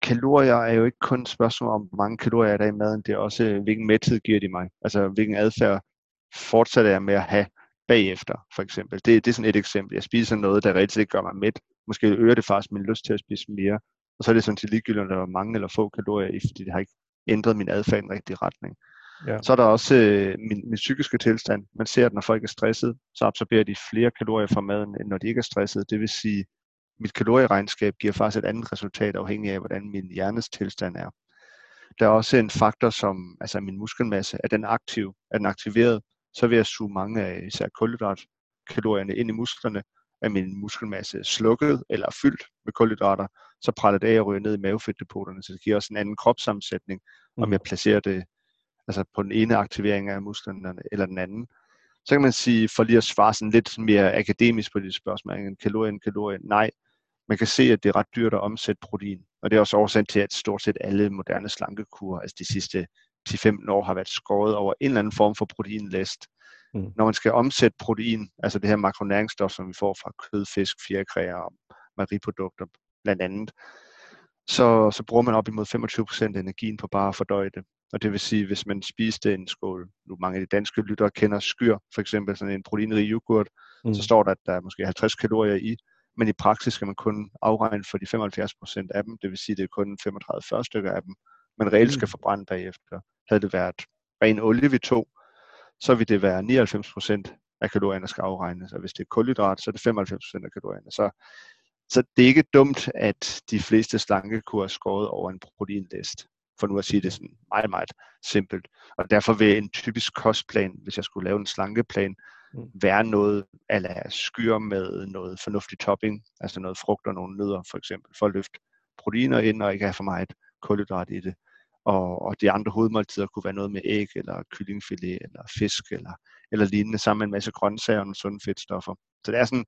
kalorier er jo ikke kun et spørgsmål om, hvor mange kalorier er der i maden, det er også, hvilken mæthed giver de mig. Altså, hvilken adfærd fortsætter jeg med at have bagefter, for eksempel. Det, det er sådan et eksempel. Jeg spiser noget, der reelt ikke gør mig mæt. Måske øger det faktisk min lyst til at spise mere Og så er det sådan set ligegyldigt, om der var mange eller få kalorier i, fordi det har ikke ændret min adfærd i en rigtig retning. Ja. Så er der også øh, min, min psykiske tilstand. Man ser, at når folk er stresset, så absorberer de flere kalorier fra maden, end når de ikke er stresset. Det vil sige, mit kalorieregnskab giver faktisk et andet resultat, afhængig af, hvordan min hjernes tilstand er. Der er også en faktor som altså min muskelmasse. Er den aktiv? Er den aktiveret? Så vil jeg suge mange af især kulhydratkalorierne ind i musklerne. Er min muskelmasse slukket eller fyldt med kulhydrater, så praller det af og ryger ned i mavefedtdepoterne. Så det giver også en anden kropssammensætning, mm. om jeg placerer det altså på den ene aktivering af musklerne eller den anden. Så kan man sige, for lige at svare sådan lidt mere akademisk på de spørgsmål, en kalorie, en kalorie, nej, man kan se, at det er ret dyrt at omsætte protein. Og det er også årsagen til, at stort set alle moderne slankekur, altså de sidste 10-15 år, har været skåret over en eller anden form for proteinlæst. Mm. Når man skal omsætte protein, altså det her makronæringsstof, som vi får fra kød, fisk, fjerkræer og mejeriprodukter blandt andet, så, så bruger man op imod 25% af energien på bare at fordøje det. Og det vil sige, hvis man spiste en skål, nu mange af de danske lyttere kender skyr, for eksempel sådan en proteinrig yoghurt, mm. så står der, at der er måske 50 kalorier i, men i praksis skal man kun afregne for de 75% af dem, det vil sige, det er kun 35-40 stykker af dem, man reelt skal mm. forbrænde bagefter. Havde det været ren olie, vi tog, så vil det være 99% af kalorierne, skal afregnes, og hvis det er kulhydrat, så er det 95% af kalorierne. Så, så det er ikke dumt, at de fleste slankekur er skåret over en proteinlist, for nu at sige det sådan meget, meget simpelt. Og derfor vil en typisk kostplan, hvis jeg skulle lave en slankeplan, Mm. være noget ala skyr med noget fornuftig topping, altså noget frugt og nogle nødder for eksempel, for at løfte proteiner ind og ikke have for meget kulhydrat i det. Og, og de andre hovedmåltider kunne være noget med æg, eller kyllingfilet, eller fisk, eller, eller lignende, sammen med en masse grøntsager og sunde fedtstoffer. Så det er sådan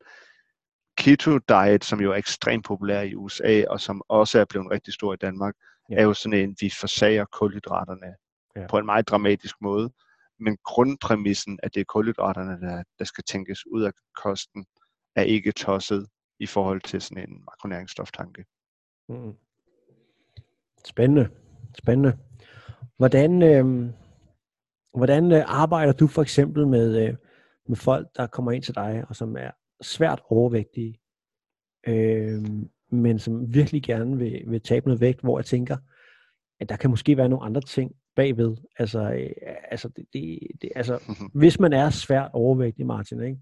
keto diet, som jo er ekstremt populær i USA, og som også er blevet rigtig stor i Danmark, ja. er jo sådan en, vi forsager kulhydraterne ja. på en meget dramatisk måde men grundpræmissen, at det er kulhydraterne, der, der skal tænkes ud af kosten, er ikke tosset i forhold til sådan en makronæringsstoftanke. Mm. Spændende. Spændende. Hvordan, øh, hvordan øh, arbejder du for eksempel med, øh, med folk, der kommer ind til dig, og som er svært overvægtige, øh, men som virkelig gerne vil, vil tabe noget vægt, hvor jeg tænker, at der kan måske være nogle andre ting, bagved. Altså, øh, altså, det, det, det, altså <laughs> hvis man er svært overvægtig, Martin, ikke?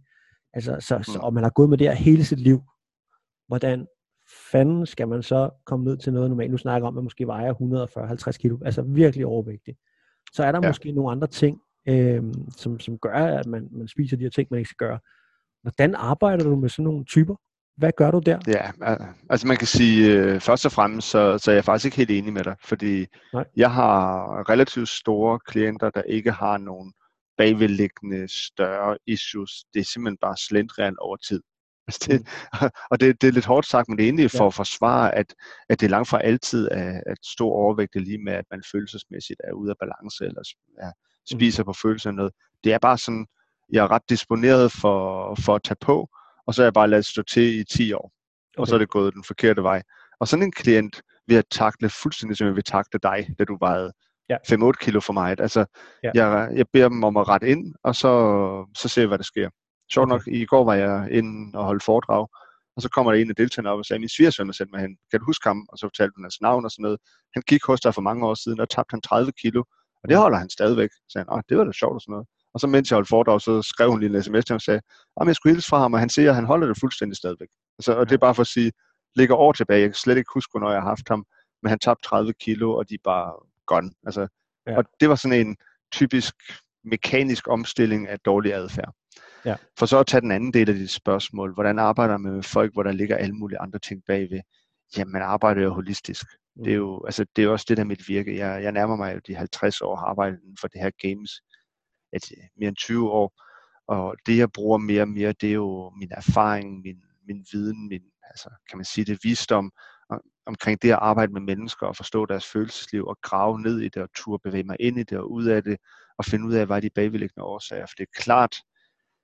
Altså, så, så, mm. og man har gået med det her hele sit liv, hvordan fanden skal man så komme ned til noget normalt? Nu snakker om, at man måske vejer 140-50 kilo, altså virkelig overvægtig. Så er der ja. måske nogle andre ting, øh, som, som gør, at man, man spiser de her ting, man ikke skal gøre. Hvordan arbejder du med sådan nogle typer? Hvad gør du der? Ja, altså man kan sige, øh, først og fremmest, så, så er jeg faktisk ikke helt enig med dig, fordi Nej. jeg har relativt store klienter, der ikke har nogen bagvedliggende større issues. Det er simpelthen bare slendrian over tid. <laughs> Altså det, mm. og det, det er lidt hårdt sagt, men det er egentlig for at forsvare, at, at det langt fra altid er at stor overvægt lige med, at man følelsesmæssigt er ude af balance, eller er, spiser mm. på følelser noget. Det er bare sådan, jeg er ret disponeret for, for at tage på, og så har jeg bare ladet stå til i 10 år. Okay. Og så er det gået den forkerte vej. Og sådan en klient vil jeg takle fuldstændig som jeg vil takle dig, da du vejede ja. 5-8 kilo for mig. Altså, ja. jeg, jeg beder dem om at rette ind, og så, så ser jeg, hvad der sker. Sjovt nok, i går var jeg inde og holdt foredrag, og så kommer der en af deltagerne op og sagde, min svigersøn har sendt mig hen. Kan du huske ham? Og så fortalte hun hans navn og sådan noget. Han gik hos dig for mange år siden, og tabte han 30 kilo. Og det holder han stadigvæk. Så sagde han, det var da sjovt og sådan noget. Og så mens jeg holdt foredrag, så skrev hun lige en sms til ham og sagde, at jeg skulle hilse fra ham, og han siger, at han holder det fuldstændig stadigvæk. Altså, og det er bare for at sige, ligger år tilbage, jeg kan slet ikke huske, hvornår jeg har haft ham, men han tabte 30 kilo, og de er bare gone. Altså, ja. Og det var sådan en typisk mekanisk omstilling af dårlig adfærd. Ja. For så at tage den anden del af dit spørgsmål, hvordan arbejder man med folk, hvor der ligger alle mulige andre ting bagved? Jamen, man arbejder jo holistisk. Mm. Det er jo altså, det er også det, der mit virke. Jeg, jeg nærmer mig jo de 50 år har arbejdet for det her games at mere end 20 år. Og det jeg bruger mere og mere, det er jo min erfaring, min, min viden, min, altså, kan man sige det, visdom omkring det at arbejde med mennesker og forstå deres følelsesliv og grave ned i det og turde bevæge mig ind i det og ud af det og finde ud af, hvad de bagvedliggende årsager. For det er klart,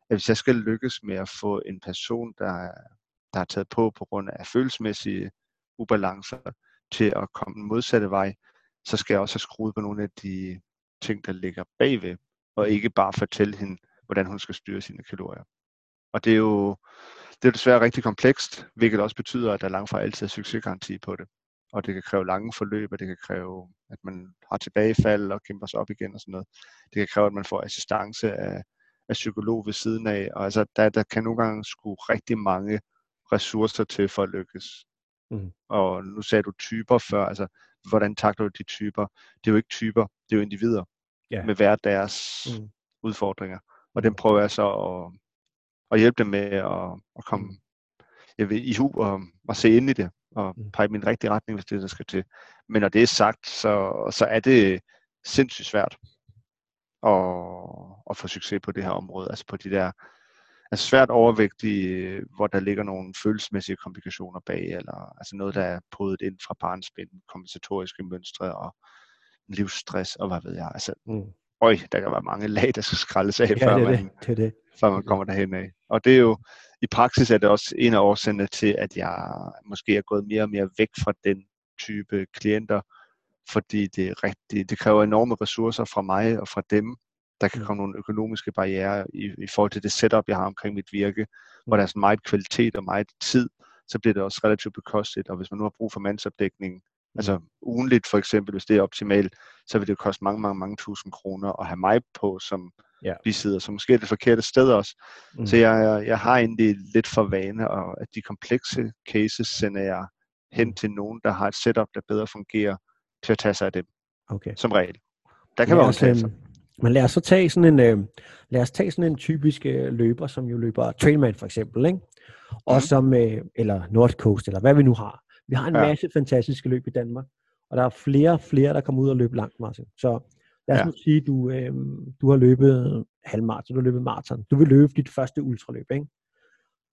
at hvis jeg skal lykkes med at få en person, der, der er taget på på grund af følelsesmæssige ubalancer, til at komme den modsatte vej, så skal jeg også have skruet på nogle af de ting, der ligger bagved og ikke bare fortælle hende, hvordan hun skal styre sine kalorier. Og det er jo det er desværre rigtig komplekst, hvilket også betyder, at der langt fra altid er succesgaranti på det. og det kan kræve lange forløb, og det kan kræve, at man har tilbagefald og kæmper sig op igen og sådan noget. Det kan kræve, at man får assistance af, af psykolog ved siden af, og altså, der, der kan nogle gange skulle rigtig mange ressourcer til for at lykkes. Mm. Og nu sagde du typer før, altså hvordan takler du de typer? Det er jo ikke typer, det er jo individer yeah. med hver deres mm. udfordringer. Og dem prøver jeg så at, at hjælpe dem med at, at komme mm. jeg vil, i hu og, og se ind i det og mm. pege min rigtige retning, hvis det er, der skal til. Men når det er sagt, så, så er det sindssygt svært at, at få succes på det her område. Altså på de der altså svært overvægtige, hvor der ligger nogle følelsesmæssige komplikationer bag, eller altså noget, der er podet ind fra barnsbind, kompensatoriske mønstre og livsstress og hvad ved jeg. Altså, mm. øj, der kan være mange lag, der skal skraldes af, ja, før, det man, det. Det. før man kommer derhen af. Og det er jo, i praksis er det også en af årsagerne til, at jeg måske er gået mere og mere væk fra den type klienter, fordi det, er rigtig, det kræver enorme ressourcer fra mig og fra dem, der kan mm. komme nogle økonomiske barriere i, i forhold til det setup, jeg har omkring mit virke, hvor der er sådan meget kvalitet og meget tid, så bliver det også relativt bekosteligt. Og hvis man nu har brug for mandsopdækning, mm. altså ugenligt for eksempel, hvis det er optimalt, så vil det koste mange, mange, mange tusind kroner at have mig på som ja. bisidder, så måske er det forkerte sted også. Mm. Så jeg, jeg har egentlig lidt for vane, og at de komplekse cases sender jeg hen mm. til nogen, der har et setup, der bedre fungerer til at tage sig af dem. Okay. Som regel. Der kan ja, være undtagelser. Altså, men lad os så tage sådan en, øh, lad os tage sådan en typisk øh, løber, som jo løber Trailman for eksempel, ikke? Og mm. som, øh, eller North Coast, eller hvad vi nu har. Vi har en ja. masse fantastiske løb i Danmark, og der er flere og flere, der kommer ud og løber langt, Martin. Så lad os ja. nu sige, du, øh, du har løbet halvmarathon, du har løbet maraton. Du vil løbe dit første ultraløb, ikke?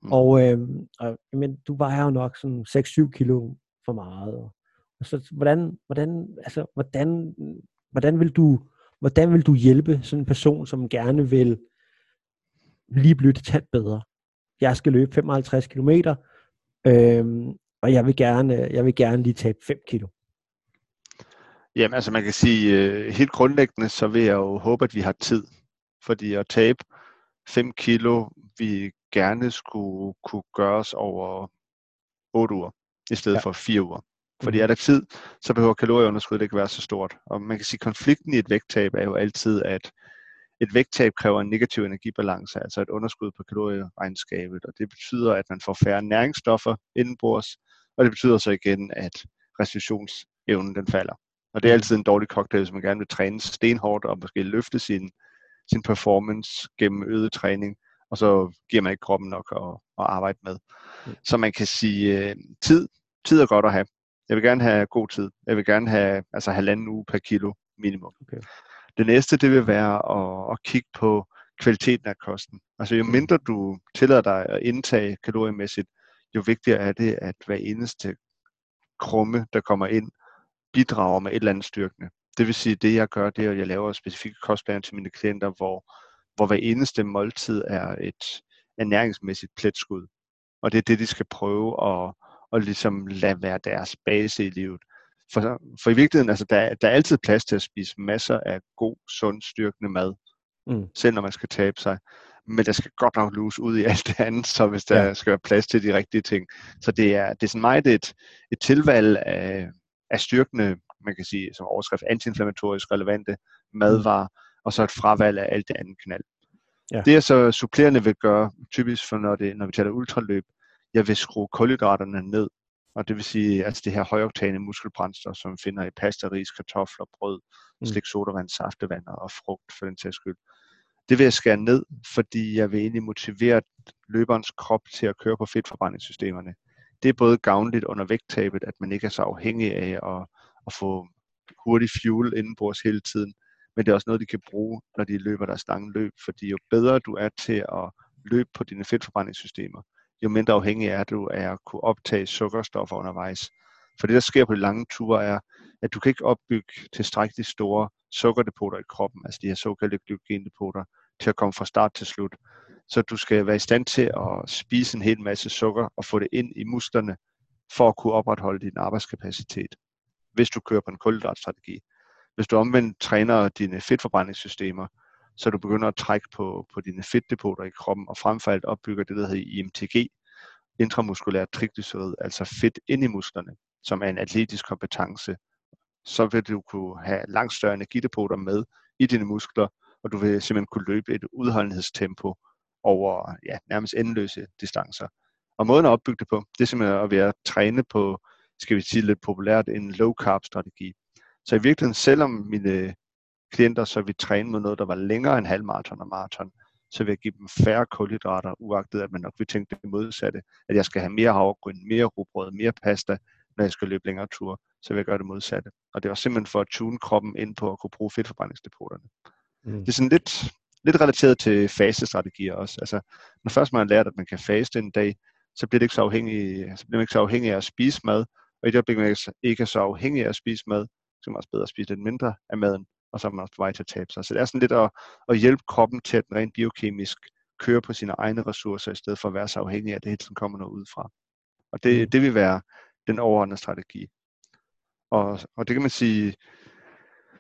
Mm. Og, øh, og men du vejer jo nok sådan 6-7 kilo for meget. Og, og så hvordan, hvordan, altså, hvordan, hvordan vil du hvordan vil du hjælpe sådan en person, som gerne vil lige blive det tæt bedre? Jeg skal løbe 55 km, øhm, og jeg vil, gerne, jeg vil gerne lige tabe 5 kilo. Jamen altså man kan sige, øh, helt grundlæggende, så vil jeg jo håbe, at vi har tid. Fordi at tabe 5 kilo, vi gerne skulle kunne gøres over 8 uger, i stedet ja. for 4 uger. Fordi er der tid, så behøver kalorieunderskuddet ikke være så stort. Og man kan sige, at konflikten i et vægttab er jo altid, at et vægttab kræver en negativ energibalance, altså et underskud på kalorieregnskabet, og det betyder, at man får færre næringsstoffer indenbords, og det betyder så igen, at restitutionsevnen den falder. Og det er altid en dårlig cocktail, hvis man gerne vil træne stenhårdt og måske løfte sin, sin performance gennem øget træning, og så giver man ikke kroppen nok at, at arbejde med. Mm. Så man kan sige, øh, tid, tid er godt at have. Jeg vil gerne have god tid. Jeg vil gerne have altså halvanden uge per kilo minimum. Okay. Det næste, det vil være at, at kigge på kvaliteten af kosten. Altså jo mindre du tillader dig at indtage kaloriemæssigt, jo vigtigere er det, at hver eneste krumme, der kommer ind, bidrager med et eller andet styrkende. Det vil sige, det jeg gør, det er, at jeg laver specifikke kostplaner til mine klienter, hvor, hvor hver eneste måltid er et ernæringsmæssigt pletskud. Og det er det, de skal prøve at, og ligesom lade være deres base i livet. For, for i virkeligheden, altså, der, der er altid plads til at spise masser af god, sund, styrkende mad, mm. selv når man skal tabe sig. Men der skal godt nok luse ud i <laughs> alt det andet, så hvis der ja. skal være plads til de rigtige ting. Så det er, det er sådan meget et, et tilvalg af, af styrkende, man kan sige, som overskrift, antiinflammatorisk relevante madvarer, mm. og så et fravalg af alt det andet knald. Ja. Det jeg så supplerende vil gøre, typisk for når, det, når vi taler ultraløb, jeg vil skrue kulhydraterne ned. Og det vil sige, altså det her højoktane muskelbrændstof, som finder i pasta, ris, kartofler, brød, mm. slik, sodavand, saftevand og frugt for den sags skyld. Det vil jeg skære ned, fordi jeg vil egentlig motivere løberens krop til at køre på fedtforbrændingssystemerne. Det er både gavnligt under vægttabet, at man ikke er så afhængig af at, at få hurtig fuel indenbords hele tiden, men det er også noget, de kan bruge, når de løber deres lange løb, fordi jo bedre du er til at løbe på dine fedtforbrændingssystemer, jo mindre afhængig er du af at kunne optage sukkerstoffer undervejs. For det, der sker på de lange ture, er, at du kan ikke opbygge tilstrækkeligt store sukkerdepoter i kroppen, altså de her såkaldte glykogendepoter, til at komme fra start til slut. Så du skal være i stand til at spise en hel masse sukker og få det ind i musklerne, for at kunne opretholde din arbejdskapacitet, hvis du kører på en kulhydratstrategi. Hvis du omvendt træner dine fedtforbrændingssystemer, så du begynder at trække på, på dine fedtdepoter i kroppen, og frem for alt opbygger det, der hedder IMTG, intramuskulær triglycerid, altså fedt ind i musklerne. som er en atletisk kompetence, så vil du kunne have langt større energidepoter med i dine muskler, og du vil simpelthen kunne løbe et udholdenhedstempo over ja, nærmest endeløse distancer. Og måden at opbygge det på, det er simpelthen at være træne på, skal vi sige lidt populært, en low carb strategi. Så i virkeligheden, selvom mine klienter så vil træne med noget, der var længere end halvmarathon og maraton, så vil jeg give dem færre kulhydrater, uagtet at man nok vil tænke det modsatte, at jeg skal have mere havregryn, mere rugbrød, mere pasta, når jeg skal løbe længere ture, så vil jeg gøre det modsatte. Og det var simpelthen for at tune kroppen ind på at kunne bruge fedtforbrændingsdepoterne. Mm. Det er sådan lidt, lidt relateret til fasestrategier også. Altså, når først man har lært, at man kan faste en dag, så bliver det ikke så afhængig, så bliver man ikke så afhængig af at spise mad, og i det øjeblik, man ikke er så afhængig af at spise mad, så er man også bedre at spise lidt mindre af maden, og så er man også på vej til at tabe sig. Så det er sådan lidt at, at hjælpe kroppen til at den rent biokemisk køre på sine egne ressourcer, i stedet for at være så afhængig af, at det hele tiden kommer noget udefra. Og det, mm. det vil være den overordnede strategi. Og, og det kan man sige,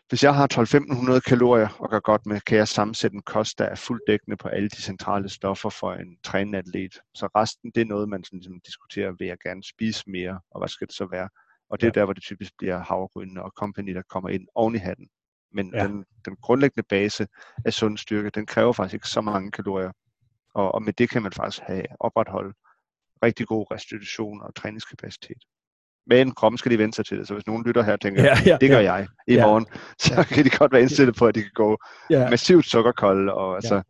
hvis jeg har 12-1500 kalorier og gør godt med, kan jeg sammensætte en kost, der er fuldt dækkende på alle de centrale stoffer for en trænende atlet. Så resten, det er noget, man sådan, ligesom diskuterer, vil jeg gerne spise mere, og hvad skal det så være? Og det er ja. der, hvor det typisk bliver havregrynene og company, der kommer ind oven i hatten. Men ja. den, den grundlæggende base af sund styrke, den kræver faktisk ikke så mange kalorier. Og, og med det kan man faktisk have opretholde rigtig god restitution og træningskapacitet. Men kroppen skal lige vende sig til det, så hvis nogen lytter her og tænker, ja, ja, det gør ja. jeg i ja. morgen, så kan de godt være indstillet på, at de kan gå ja. massivt sukkerkold, og, altså, ja.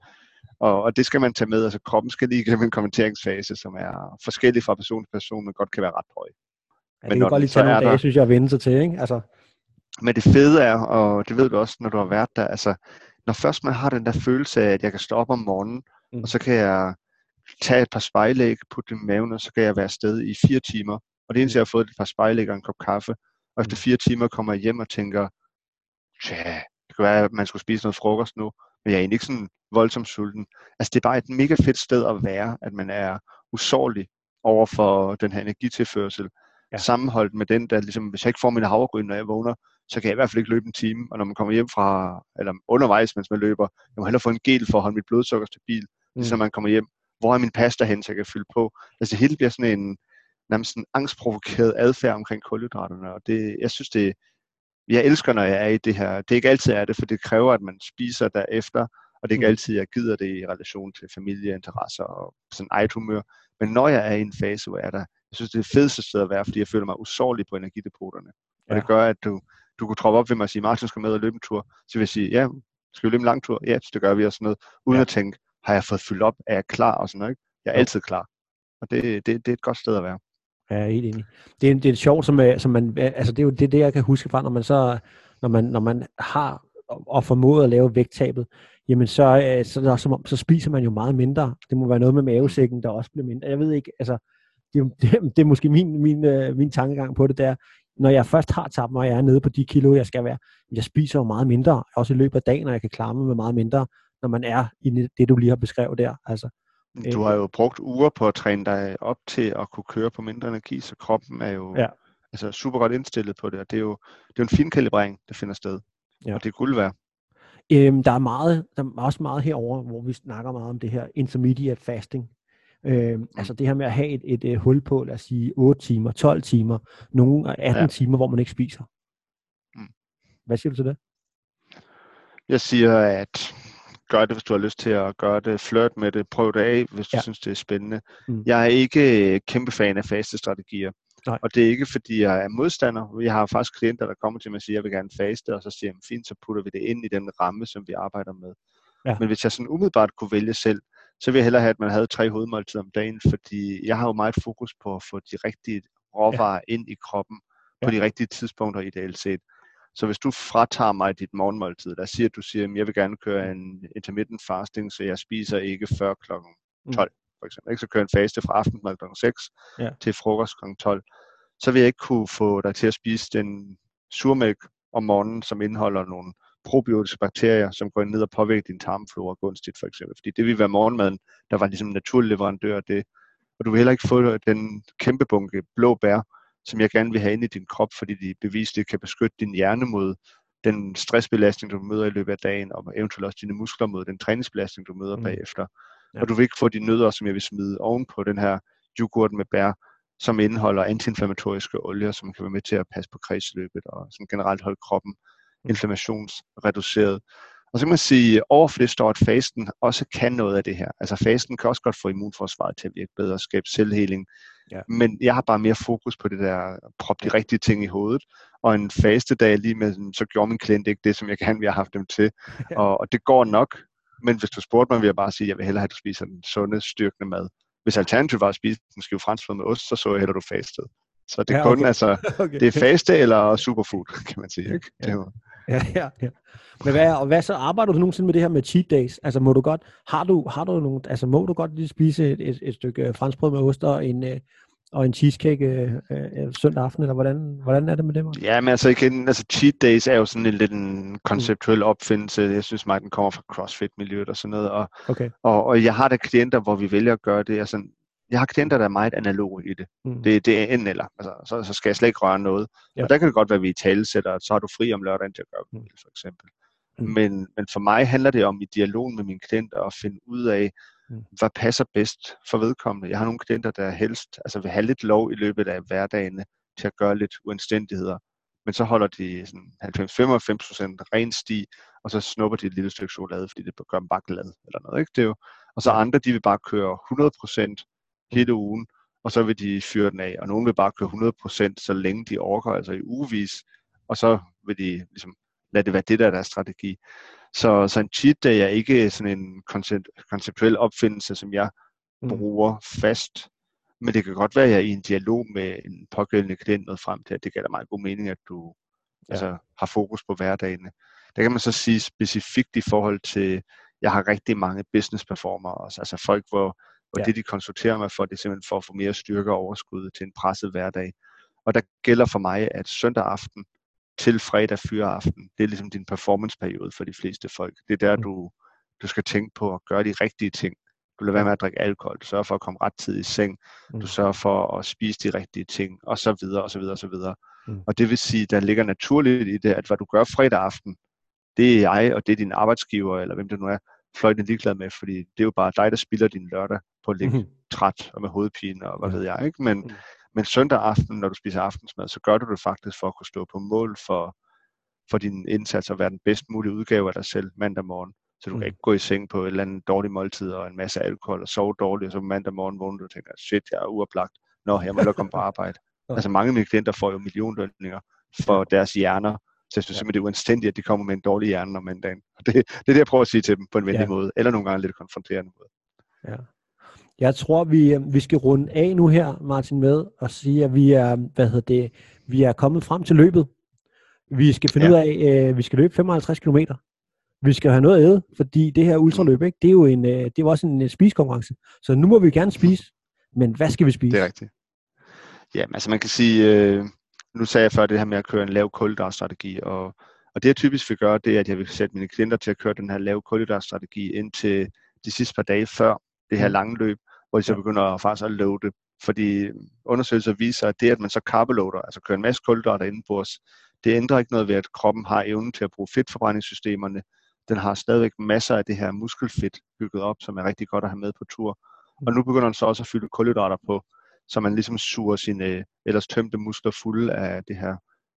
og, og det skal man tage med. Altså kroppen skal lige igennem en kommenteringsfase, som er forskellig fra person til person, men godt kan være ret høj. Ja, men det kan godt lige tage nogle dage, der... synes jeg, at vende sig til, ikke? Altså. Men det fede er, og det ved du også, når du har været der, altså, når først man har den der følelse af, at jeg kan stå op om morgenen, mm. og så kan jeg tage et par spejlæg, putte dem i maven, og så kan jeg være afsted i fire timer. Og det eneste, jeg har fået, det er et par spejlæg og en kop kaffe. Og efter fire timer kommer jeg hjem og tænker, tja, det kan være, at man skulle spise noget frokost nu, men jeg er egentlig ikke sådan voldsomt sulten. Altså det er bare et mega fedt sted at være, at man er usårlig over for den her energitilførsel. Ja. Sammenholdt med den, der ligesom, hvis jeg ikke får min havregryn, når jeg vågner, så kan jeg i hvert fald ikke løbe en time. Og når man kommer hjem fra, eller undervejs, mens man løber, jeg må hellere få en gel for at holde mit blodsukker stabil, mm. så man kommer hjem. Hvor er min pasta hen, så jeg kan fylde på? Altså det hele bliver sådan en, nærmest en angstprovokeret adfærd omkring kulhydraterne, og det, jeg synes det, jeg elsker, når jeg er i det her. Det er ikke altid er det, for det kræver, at man spiser derefter, og det er ikke mm. altid, jeg gider det i relation til familieinteresser og sådan eget humør. Men når jeg er i en fase, hvor jeg er der, jeg synes, det er det fedeste sted at være, fordi jeg føler mig usårlig på energidepoterne. Og ja. det gør, at du, du kunne troppe op ved mig og sige, Martin skal med og løbe en tur. Så vil jeg sige, ja, skal vi løbe en lang tur? Ja, det gør vi og sådan noget. Uden ja. at tænke, har jeg fået fyldt op? Er jeg klar? Og sådan noget. Ikke? Jeg er altid klar. Og det, det, det er et godt sted at være. Ja, jeg er helt enig. Det er, det er sjovt, som, som man, altså det er jo det, det, jeg kan huske fra, når man så, når man, når man har og formået at lave vægttabet, jamen så, øh, så, der, så, så spiser man jo meget mindre. Det må være noget med mavesækken, der også bliver mindre. Jeg ved ikke, altså, det, det, <laughs> det er måske min, min, øh, min tankegang på det der. Når jeg først har tabt mig, og jeg er nede på de kilo, jeg skal være, jeg spiser jo meget mindre, også i løbet af dagen, og jeg kan klare mig med meget mindre, når man er i det, du lige har beskrevet der. Altså, du har jo brugt uger på at træne dig op til at kunne køre på mindre energi, så kroppen er jo ja. altså super godt indstillet på det, og det er jo det er en fin kalibrering, der finder sted, ja. og det kunne være. Øhm, der er meget, der er også meget herover, hvor vi snakker meget om det her intermediate fasting. Mm. Altså det her med at have et, et, et hul på, lad os sige 8 timer, 12 timer, nogle 18 ja. timer, hvor man ikke spiser. Mm. Hvad siger du til det? Jeg siger, at gør det, hvis du har lyst til at gøre det. Flirt med det. Prøv det af, hvis ja. du synes, det er spændende. Mm. Jeg er ikke kæmpe fan af faste strategier. Nej. Og det er ikke, fordi jeg er modstander. Jeg har faktisk klienter, der kommer til mig og siger, at jeg vil gerne faste, og så siger jeg, fint, så putter vi det ind i den ramme, som vi arbejder med. Ja. Men hvis jeg sådan umiddelbart kunne vælge selv, så vil jeg hellere have, at man havde tre hovedmåltider om dagen, fordi jeg har jo meget fokus på at få de rigtige råvarer ja. ind i kroppen på ja. de rigtige tidspunkter ideelt set. Så hvis du fratager mig dit morgenmåltid, der siger, at du siger, at jeg vil gerne køre en intermittent fasting, så jeg spiser ikke før kl. 12, mm. for eksempel. Ikke? Så kører en faste fra aftensmad kl. 6 ja. til frokost kl. 12. Så vil jeg ikke kunne få dig til at spise den surmælk om morgenen, som indeholder nogle probiotiske bakterier, som går ned og påvirker din tarmflora gunstigt, for eksempel. Fordi det vil være morgenmaden, der var ligesom en naturlig leverandør af det. Og du vil heller ikke få den kæmpe bunke blå bær, som jeg gerne vil have ind i din krop, fordi de bevisligt kan beskytte din hjerne mod den stressbelastning, du møder i løbet af dagen, og eventuelt også dine muskler mod den træningsbelastning, du møder mm. bagefter. Ja. Og du vil ikke få de nødder, som jeg vil smide oven på den her yoghurt med bær, som indeholder antiinflammatoriske olier, som kan være med til at passe på kredsløbet og som generelt holde kroppen inflammationsreduceret. Og så kan man sige, over for det står, at fasten også kan noget af det her. Altså fasten kan også godt få immunforsvaret til at virke bedre, skabe selvheling. Ja. Men jeg har bare mere fokus på det der, prop de rigtige ting i hovedet. Og en fastedag lige med, så gjorde min klient ikke det, som jeg gerne ville have haft dem til. Ja. Og, og det går nok. Men hvis du spurgte mig, vil jeg bare sige, at jeg vil hellere have, at du spiser den sunde, styrkende mad. Hvis alternativet var at spise en skive franskbrød med ost, så så jeg hellere, du fastet. Så det er ja, okay. kun, altså, <laughs> okay. det er faste eller superfood, kan man sige. Ikke? Ja. Ja, ja, ja. Men hvad, og hvad så arbejder du nogensinde med det her med cheat days? Altså må du godt, har du, har du nogle, altså må du godt lige spise et, et, et stykke øh, franskbrød med ost og en, øh, og en cheesecake øh, øh, søndag aften, eller hvordan, hvordan er det med det? Ja, men altså igen, altså cheat days er jo sådan en lidt en konceptuel opfindelse. Jeg synes meget, den kommer fra CrossFit-miljøet og sådan noget. Og, okay. og, og jeg har da klienter, hvor vi vælger at gøre det. Altså, jeg har klienter, der er meget analoge i det. Mm. Det, det er enten eller. Altså, så, så skal jeg slet ikke røre noget. Ja. Og der kan det godt være, at vi i tale sætter, så har du fri om lørdagen til at gøre det, mm. for eksempel. Mm. Men, men for mig handler det om i dialog med mine klienter at finde ud af, mm. hvad passer bedst for vedkommende. Jeg har nogle klienter, der helst altså vil have lidt lov i løbet af hverdagen til at gøre lidt uanstændigheder. Men så holder de 90-95% ren sti, og så snupper de et lille stykke chokolade, fordi det gør dem bare glad eller noget. Ikke? Det er jo, og så andre, de vil bare køre 100% hele ugen, og så vil de fyre den af. Og nogen vil bare køre 100%, så længe de overgår, altså i ugevis, og så vil de ligesom lade det være det, der er deres strategi. Så, så en cheat day er ikke sådan en koncept, konceptuel opfindelse, som jeg mm. bruger fast, men det kan godt være, at jeg i en dialog med en pågældende klient noget frem til, at det giver meget god mening, at du ja. altså, har fokus på hverdagene. Der kan man så sige specifikt i forhold til, jeg har rigtig mange business performer også, altså folk, hvor og ja. det, de konsulterer mig for, det er simpelthen for at få mere styrke og overskud til en presset hverdag. Og der gælder for mig, at søndag aften til fredag fyreaften, det er ligesom din performanceperiode for de fleste folk. Det er der, mm. du, du skal tænke på at gøre de rigtige ting. Du lader være med at drikke alkohol, du sørger for at komme ret tid i seng, du mm. sørger for at spise de rigtige ting, og så videre, og så videre, og så videre. Mm. Og det vil sige, der ligger naturligt i det, at hvad du gør fredag aften, det er jeg, og det er din arbejdsgiver, eller hvem det nu er, fløjtende ligeglad med, fordi det er jo bare dig, der spiller din lørdag på at ligge mm-hmm. træt og med hovedpine og hvad ved jeg, ikke? Men, mm. men søndag aften, når du spiser aftensmad, så gør du det faktisk for at kunne stå på mål for, for din indsats og være den bedst mulige udgave af dig selv mandag morgen. Så du mm. kan ikke gå i seng på et eller andet dårligt måltid og en masse alkohol og sove dårligt, og så mandag morgen vågner du og tænker, shit, jeg er uoplagt. Nå, jeg må da komme på arbejde. <laughs> altså mange af mine klienter får jo millionlønninger for deres hjerner, så jeg synes ja. simpelthen, det er uanstændigt, at de kommer med en dårlig hjerne om mandagen. Det, det er det, jeg prøver at sige til dem på en venlig ja. måde, eller nogle gange lidt konfronterende måde. Ja. Jeg tror, vi, øh, vi skal runde af nu her, Martin, med at sige, at vi er, hvad hedder det, vi er kommet frem til løbet. Vi skal finde ja. ud af, øh, vi skal løbe 55 km. Vi skal have noget at æde, fordi det her ultraløb, ikke, det er jo en, øh, det er også en øh, spisekonkurrence. Så nu må vi gerne spise, men hvad skal vi spise? Det er rigtigt. Ja, altså man kan sige, øh, nu sagde jeg før det her med at køre en lav kulhydratstrategi, og, og det jeg typisk vil gøre, det er, at jeg vil sætte mine klienter til at køre den her lav kulhydratstrategi indtil de sidste par dage før det her mm. lange løb, hvor de så begynder faktisk at loade. Fordi undersøgelser viser, at det, at man så carbolåder, altså kører en masse kulhydrater indenbords, det ændrer ikke noget ved, at kroppen har evnen til at bruge fedtforbrændingssystemerne. Den har stadigvæk masser af det her muskelfedt bygget op, som er rigtig godt at have med på tur. Og nu begynder den så også at fylde kulhydrater på så man ligesom suger sine ellers tømte muskler fulde af det her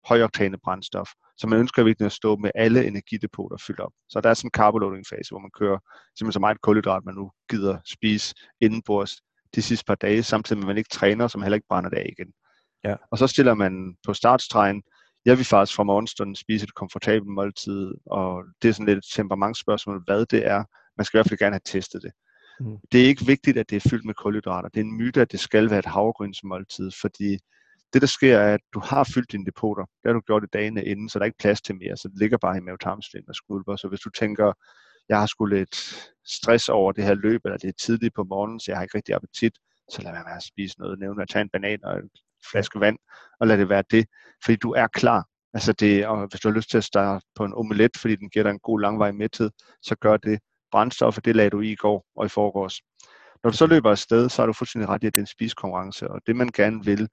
højoktane brændstof. Så man ønsker virkelig at stå med alle energidepoter fyldt op. Så der er sådan en carboloading fase, hvor man kører simpelthen så meget kulhydrat, man nu gider spise indenbords de sidste par dage, samtidig med at man ikke træner, så man heller ikke brænder det af igen. Ja. Og så stiller man på startstregen, jeg vil faktisk fra morgenstunden spise et komfortabelt måltid, og det er sådan lidt et temperamentsspørgsmål, hvad det er. Man skal i hvert fald gerne have testet det. Mm. Det er ikke vigtigt, at det er fyldt med kulhydrater. Det er en myte, at det skal være et havregrynsmåltid, fordi det, der sker, er, at du har fyldt dine depoter. Det har du gjort i dagene inden, så der er ikke plads til mere. Så det ligger bare i mavetarmslind og skulper. Så hvis du tænker, jeg har sgu lidt stress over det her løb, eller det er tidligt på morgenen, så jeg har ikke rigtig appetit, så lad være med at spise noget. Nævne at tage en banan og en flaske vand, og lad det være det. Fordi du er klar. Altså det, og hvis du har lyst til at starte på en omelet, fordi den giver dig en god langvej mæthed, så gør det brændstoffer, det lagde du i i går og i forgårs. Når du så løber afsted, så er du fuldstændig ret i, at det er en spiskonkurrence, og det man gerne vil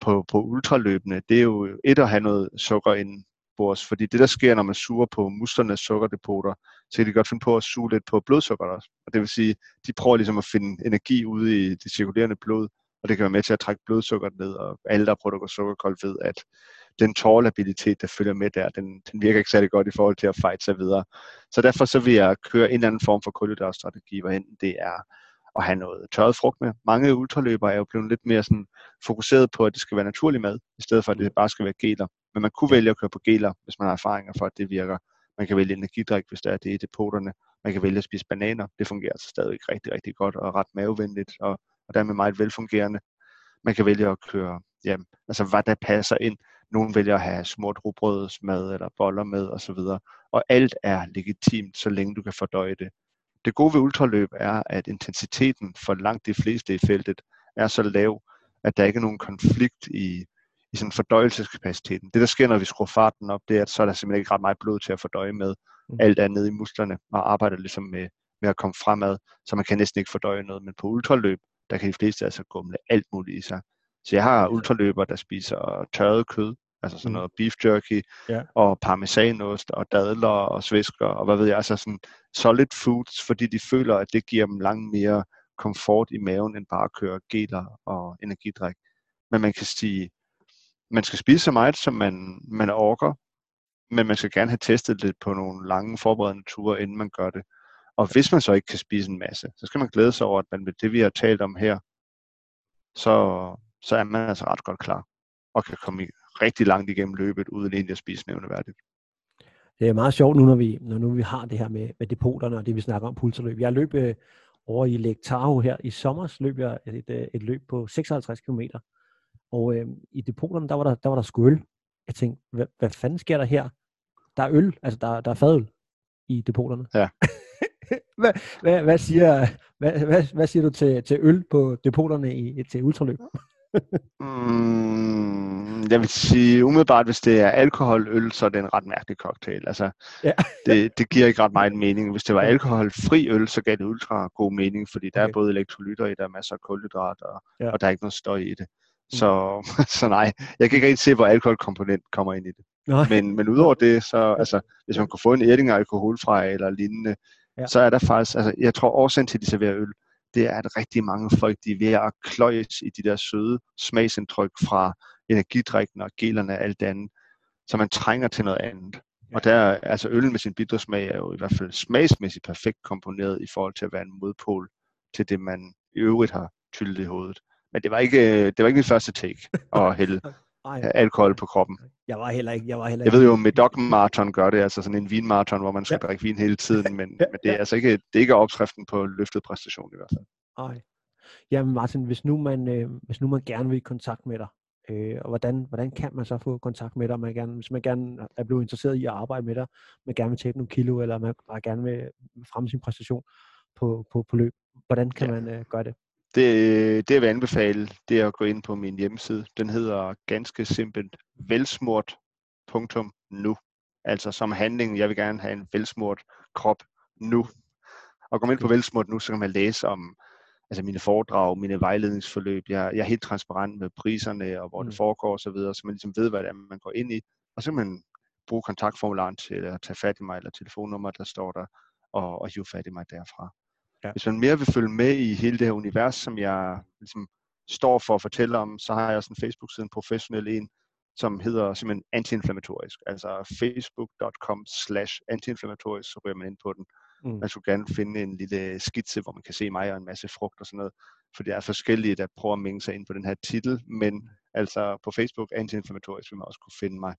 på, på ultraløbende, det er jo et at have noget sukker inden bords, fordi det der sker, når man suger på muslernes sukkerdepoter, så kan de godt finde på at suge lidt på blodsukkeret også. Og det vil sige, de prøver ligesom at finde energi ude i det cirkulerende blod, og det kan være med til at trække blodsukkeret ned, og alle, der prøver at gå sukkerkold, ved, at den tårlabilitet, der følger med der, den, den virker ikke særlig godt i forhold til at fight sig videre. Så derfor så vil jeg køre en eller anden form for kulhydratstrategi, hvor enten det er at have noget tørret frugt med. Mange ultraløbere er jo blevet lidt mere sådan fokuseret på, at det skal være naturlig mad, i stedet for at det bare skal være geler. Men man kunne vælge at køre på geler, hvis man har erfaringer for, at det virker. Man kan vælge energidrik, hvis der er det i depoterne. Man kan vælge at spise bananer. Det fungerer altså stadig rigtig, rigtig godt og ret mavevenligt og, og dermed meget velfungerende. Man kan vælge at køre, ja, altså hvad der passer ind. Nogle vælger at have smurt rugbrødsmad eller boller med osv. Og alt er legitimt, så længe du kan fordøje det. Det gode ved ultraløb er, at intensiteten for langt de fleste i feltet er så lav, at der ikke er nogen konflikt i, i sådan fordøjelseskapaciteten. Det, der sker, når vi skruer farten op, det er, at så er der simpelthen ikke ret meget blod til at fordøje med. Mm. Alt er nede i musklerne, og arbejder ligesom med, med at komme fremad, så man kan næsten ikke fordøje noget. Men på ultraløb, der kan de fleste altså med alt muligt i sig. Så jeg har ultraløbere, der spiser tørret kød, altså sådan mm. noget beef jerky, ja. og parmesanost, og dadler, og svisker, og hvad ved jeg, altså sådan solid foods, fordi de føler, at det giver dem langt mere komfort i maven, end bare at køre geler og energidrik. Men man kan sige, man skal spise så meget, som man, man orker, men man skal gerne have testet lidt på nogle lange forberedende ture, inden man gør det. Og hvis man så ikke kan spise en masse, så skal man glæde sig over, at man med det, vi har talt om her, så, så er man altså ret godt klar og kan komme rigtig langt igennem løbet, uden egentlig at spise nævneværdigt. Det er meget sjovt nu, når vi, når nu vi har det her med, med depoterne og det, vi snakker om pulserløb. Jeg løb øh, over i Lake Tahoe her i sommer, løb jeg et, et, et løb på 56 km. Og øh, i depoterne, der var der, der, var der sgu øl. Jeg tænkte, hvad, hvad fanden sker der her? Der er øl, altså der, der er fadøl i depoterne. Ja. <laughs> hvad, hvad, hvad, siger, hvad, hvad, hvad siger du til, til øl på depoterne i, til ultraløb? Mm, jeg vil sige, umiddelbart, hvis det er alkoholøl, så er det en ret mærkelig cocktail. Altså, ja. <laughs> det, det giver ikke ret meget mening. Hvis det var alkoholfri øl, så gav det ultra god mening, fordi der okay. er både elektrolytter i, der er masser af kulhydrat, og, ja. og der er ikke noget støj i det. Mm. Så, <laughs> så nej, jeg kan ikke rigtig se, hvor alkoholkomponent kommer ind i det. Nej. Men, men udover det, så altså, hvis man kunne få en ærding af alkoholfri eller lignende, ja. så er der faktisk, altså, jeg tror årsagen til, at de serverer øl, det er, at rigtig mange folk, de er ved at kløjes i de der søde smagsindtryk fra energidrikken og gelerne og alt det andet, så man trænger til noget andet. Og der, altså øllen med sin bitre smag er jo i hvert fald smagsmæssigt perfekt komponeret i forhold til at være en modpol til det, man i øvrigt har tyllet i hovedet. Men det var ikke, det var ikke min første take at hælde <laughs> alkohol på kroppen. Jeg var heller ikke. Jeg, var heller ikke. jeg ved jo, med Dog Marathon gør det, altså sådan en vinmarathon, hvor man skal ja. drikke vin hele tiden, men, <laughs> men det er altså ikke, det er ikke opskriften på løftet præstation i hvert fald. Nej. Jamen Martin, hvis nu man, øh, hvis nu man gerne vil i kontakt med dig, øh, og hvordan, hvordan kan man så få kontakt med dig, man gerne, hvis man gerne er blevet interesseret i at arbejde med dig, man gerne vil tabe nogle kilo, eller man bare gerne vil fremme sin præstation på, på, på løb, hvordan kan ja. man øh, gøre det? Det, det jeg vil anbefale, det er at gå ind på min hjemmeside. Den hedder ganske simpelt velsmurt.nu. Altså som handling, jeg vil gerne have en velsmurt krop nu. Og gå ind på velsmurt nu, så kan man læse om altså mine foredrag, mine vejledningsforløb. Jeg, jeg er helt transparent med priserne og hvor mm. det foregår osv., så, så man ligesom ved, hvad det er, man går ind i. Og så kan man bruge kontaktformularen til at tage fat i mig, eller telefonnummer, der står der, og, og hive fat i mig derfra. Ja. Hvis man mere vil følge med i hele det her univers, som jeg ligesom står for at fortælle om, så har jeg også en Facebook-side, en professionel en, som hedder simpelthen antiinflammatorisk. Altså facebook.com slash antiinflammatorisk, så ryger man ind på den. Mm. Man skulle gerne finde en lille skitse, hvor man kan se mig og en masse frugt og sådan noget. For det er forskellige, der prøver at mænge sig ind på den her titel, men altså på Facebook antiinflammatorisk vil man også kunne finde mig.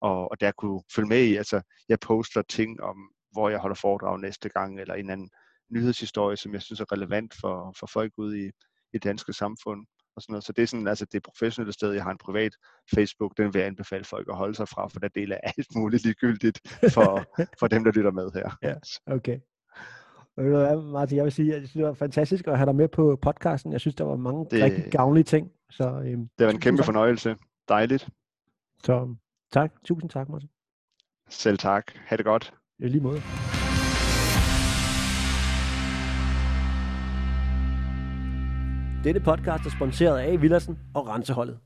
Og, og der kunne følge med i, altså jeg poster ting om, hvor jeg holder foredrag næste gang, eller en anden nyhedshistorie, som jeg synes er relevant for, for folk ude i, i det danske samfund. Og sådan noget. Så det er sådan, altså det professionelle sted, jeg har en privat Facebook, den vil jeg anbefale folk at holde sig fra, for der deler alt <laughs> muligt ligegyldigt for, for dem, der lytter med her. <laughs> Ja, okay. Martin, jeg vil sige, at det var fantastisk at have dig med på podcasten. Jeg synes, der var mange det, rigtig gavnlige ting. Så, øhm, det var en kæmpe tak. fornøjelse. Dejligt. Så tak. Tusind tak, Martin. Selv tak. Ha' det godt. I lige måde. Denne podcast er sponsoreret af Villersen og Renseholdet.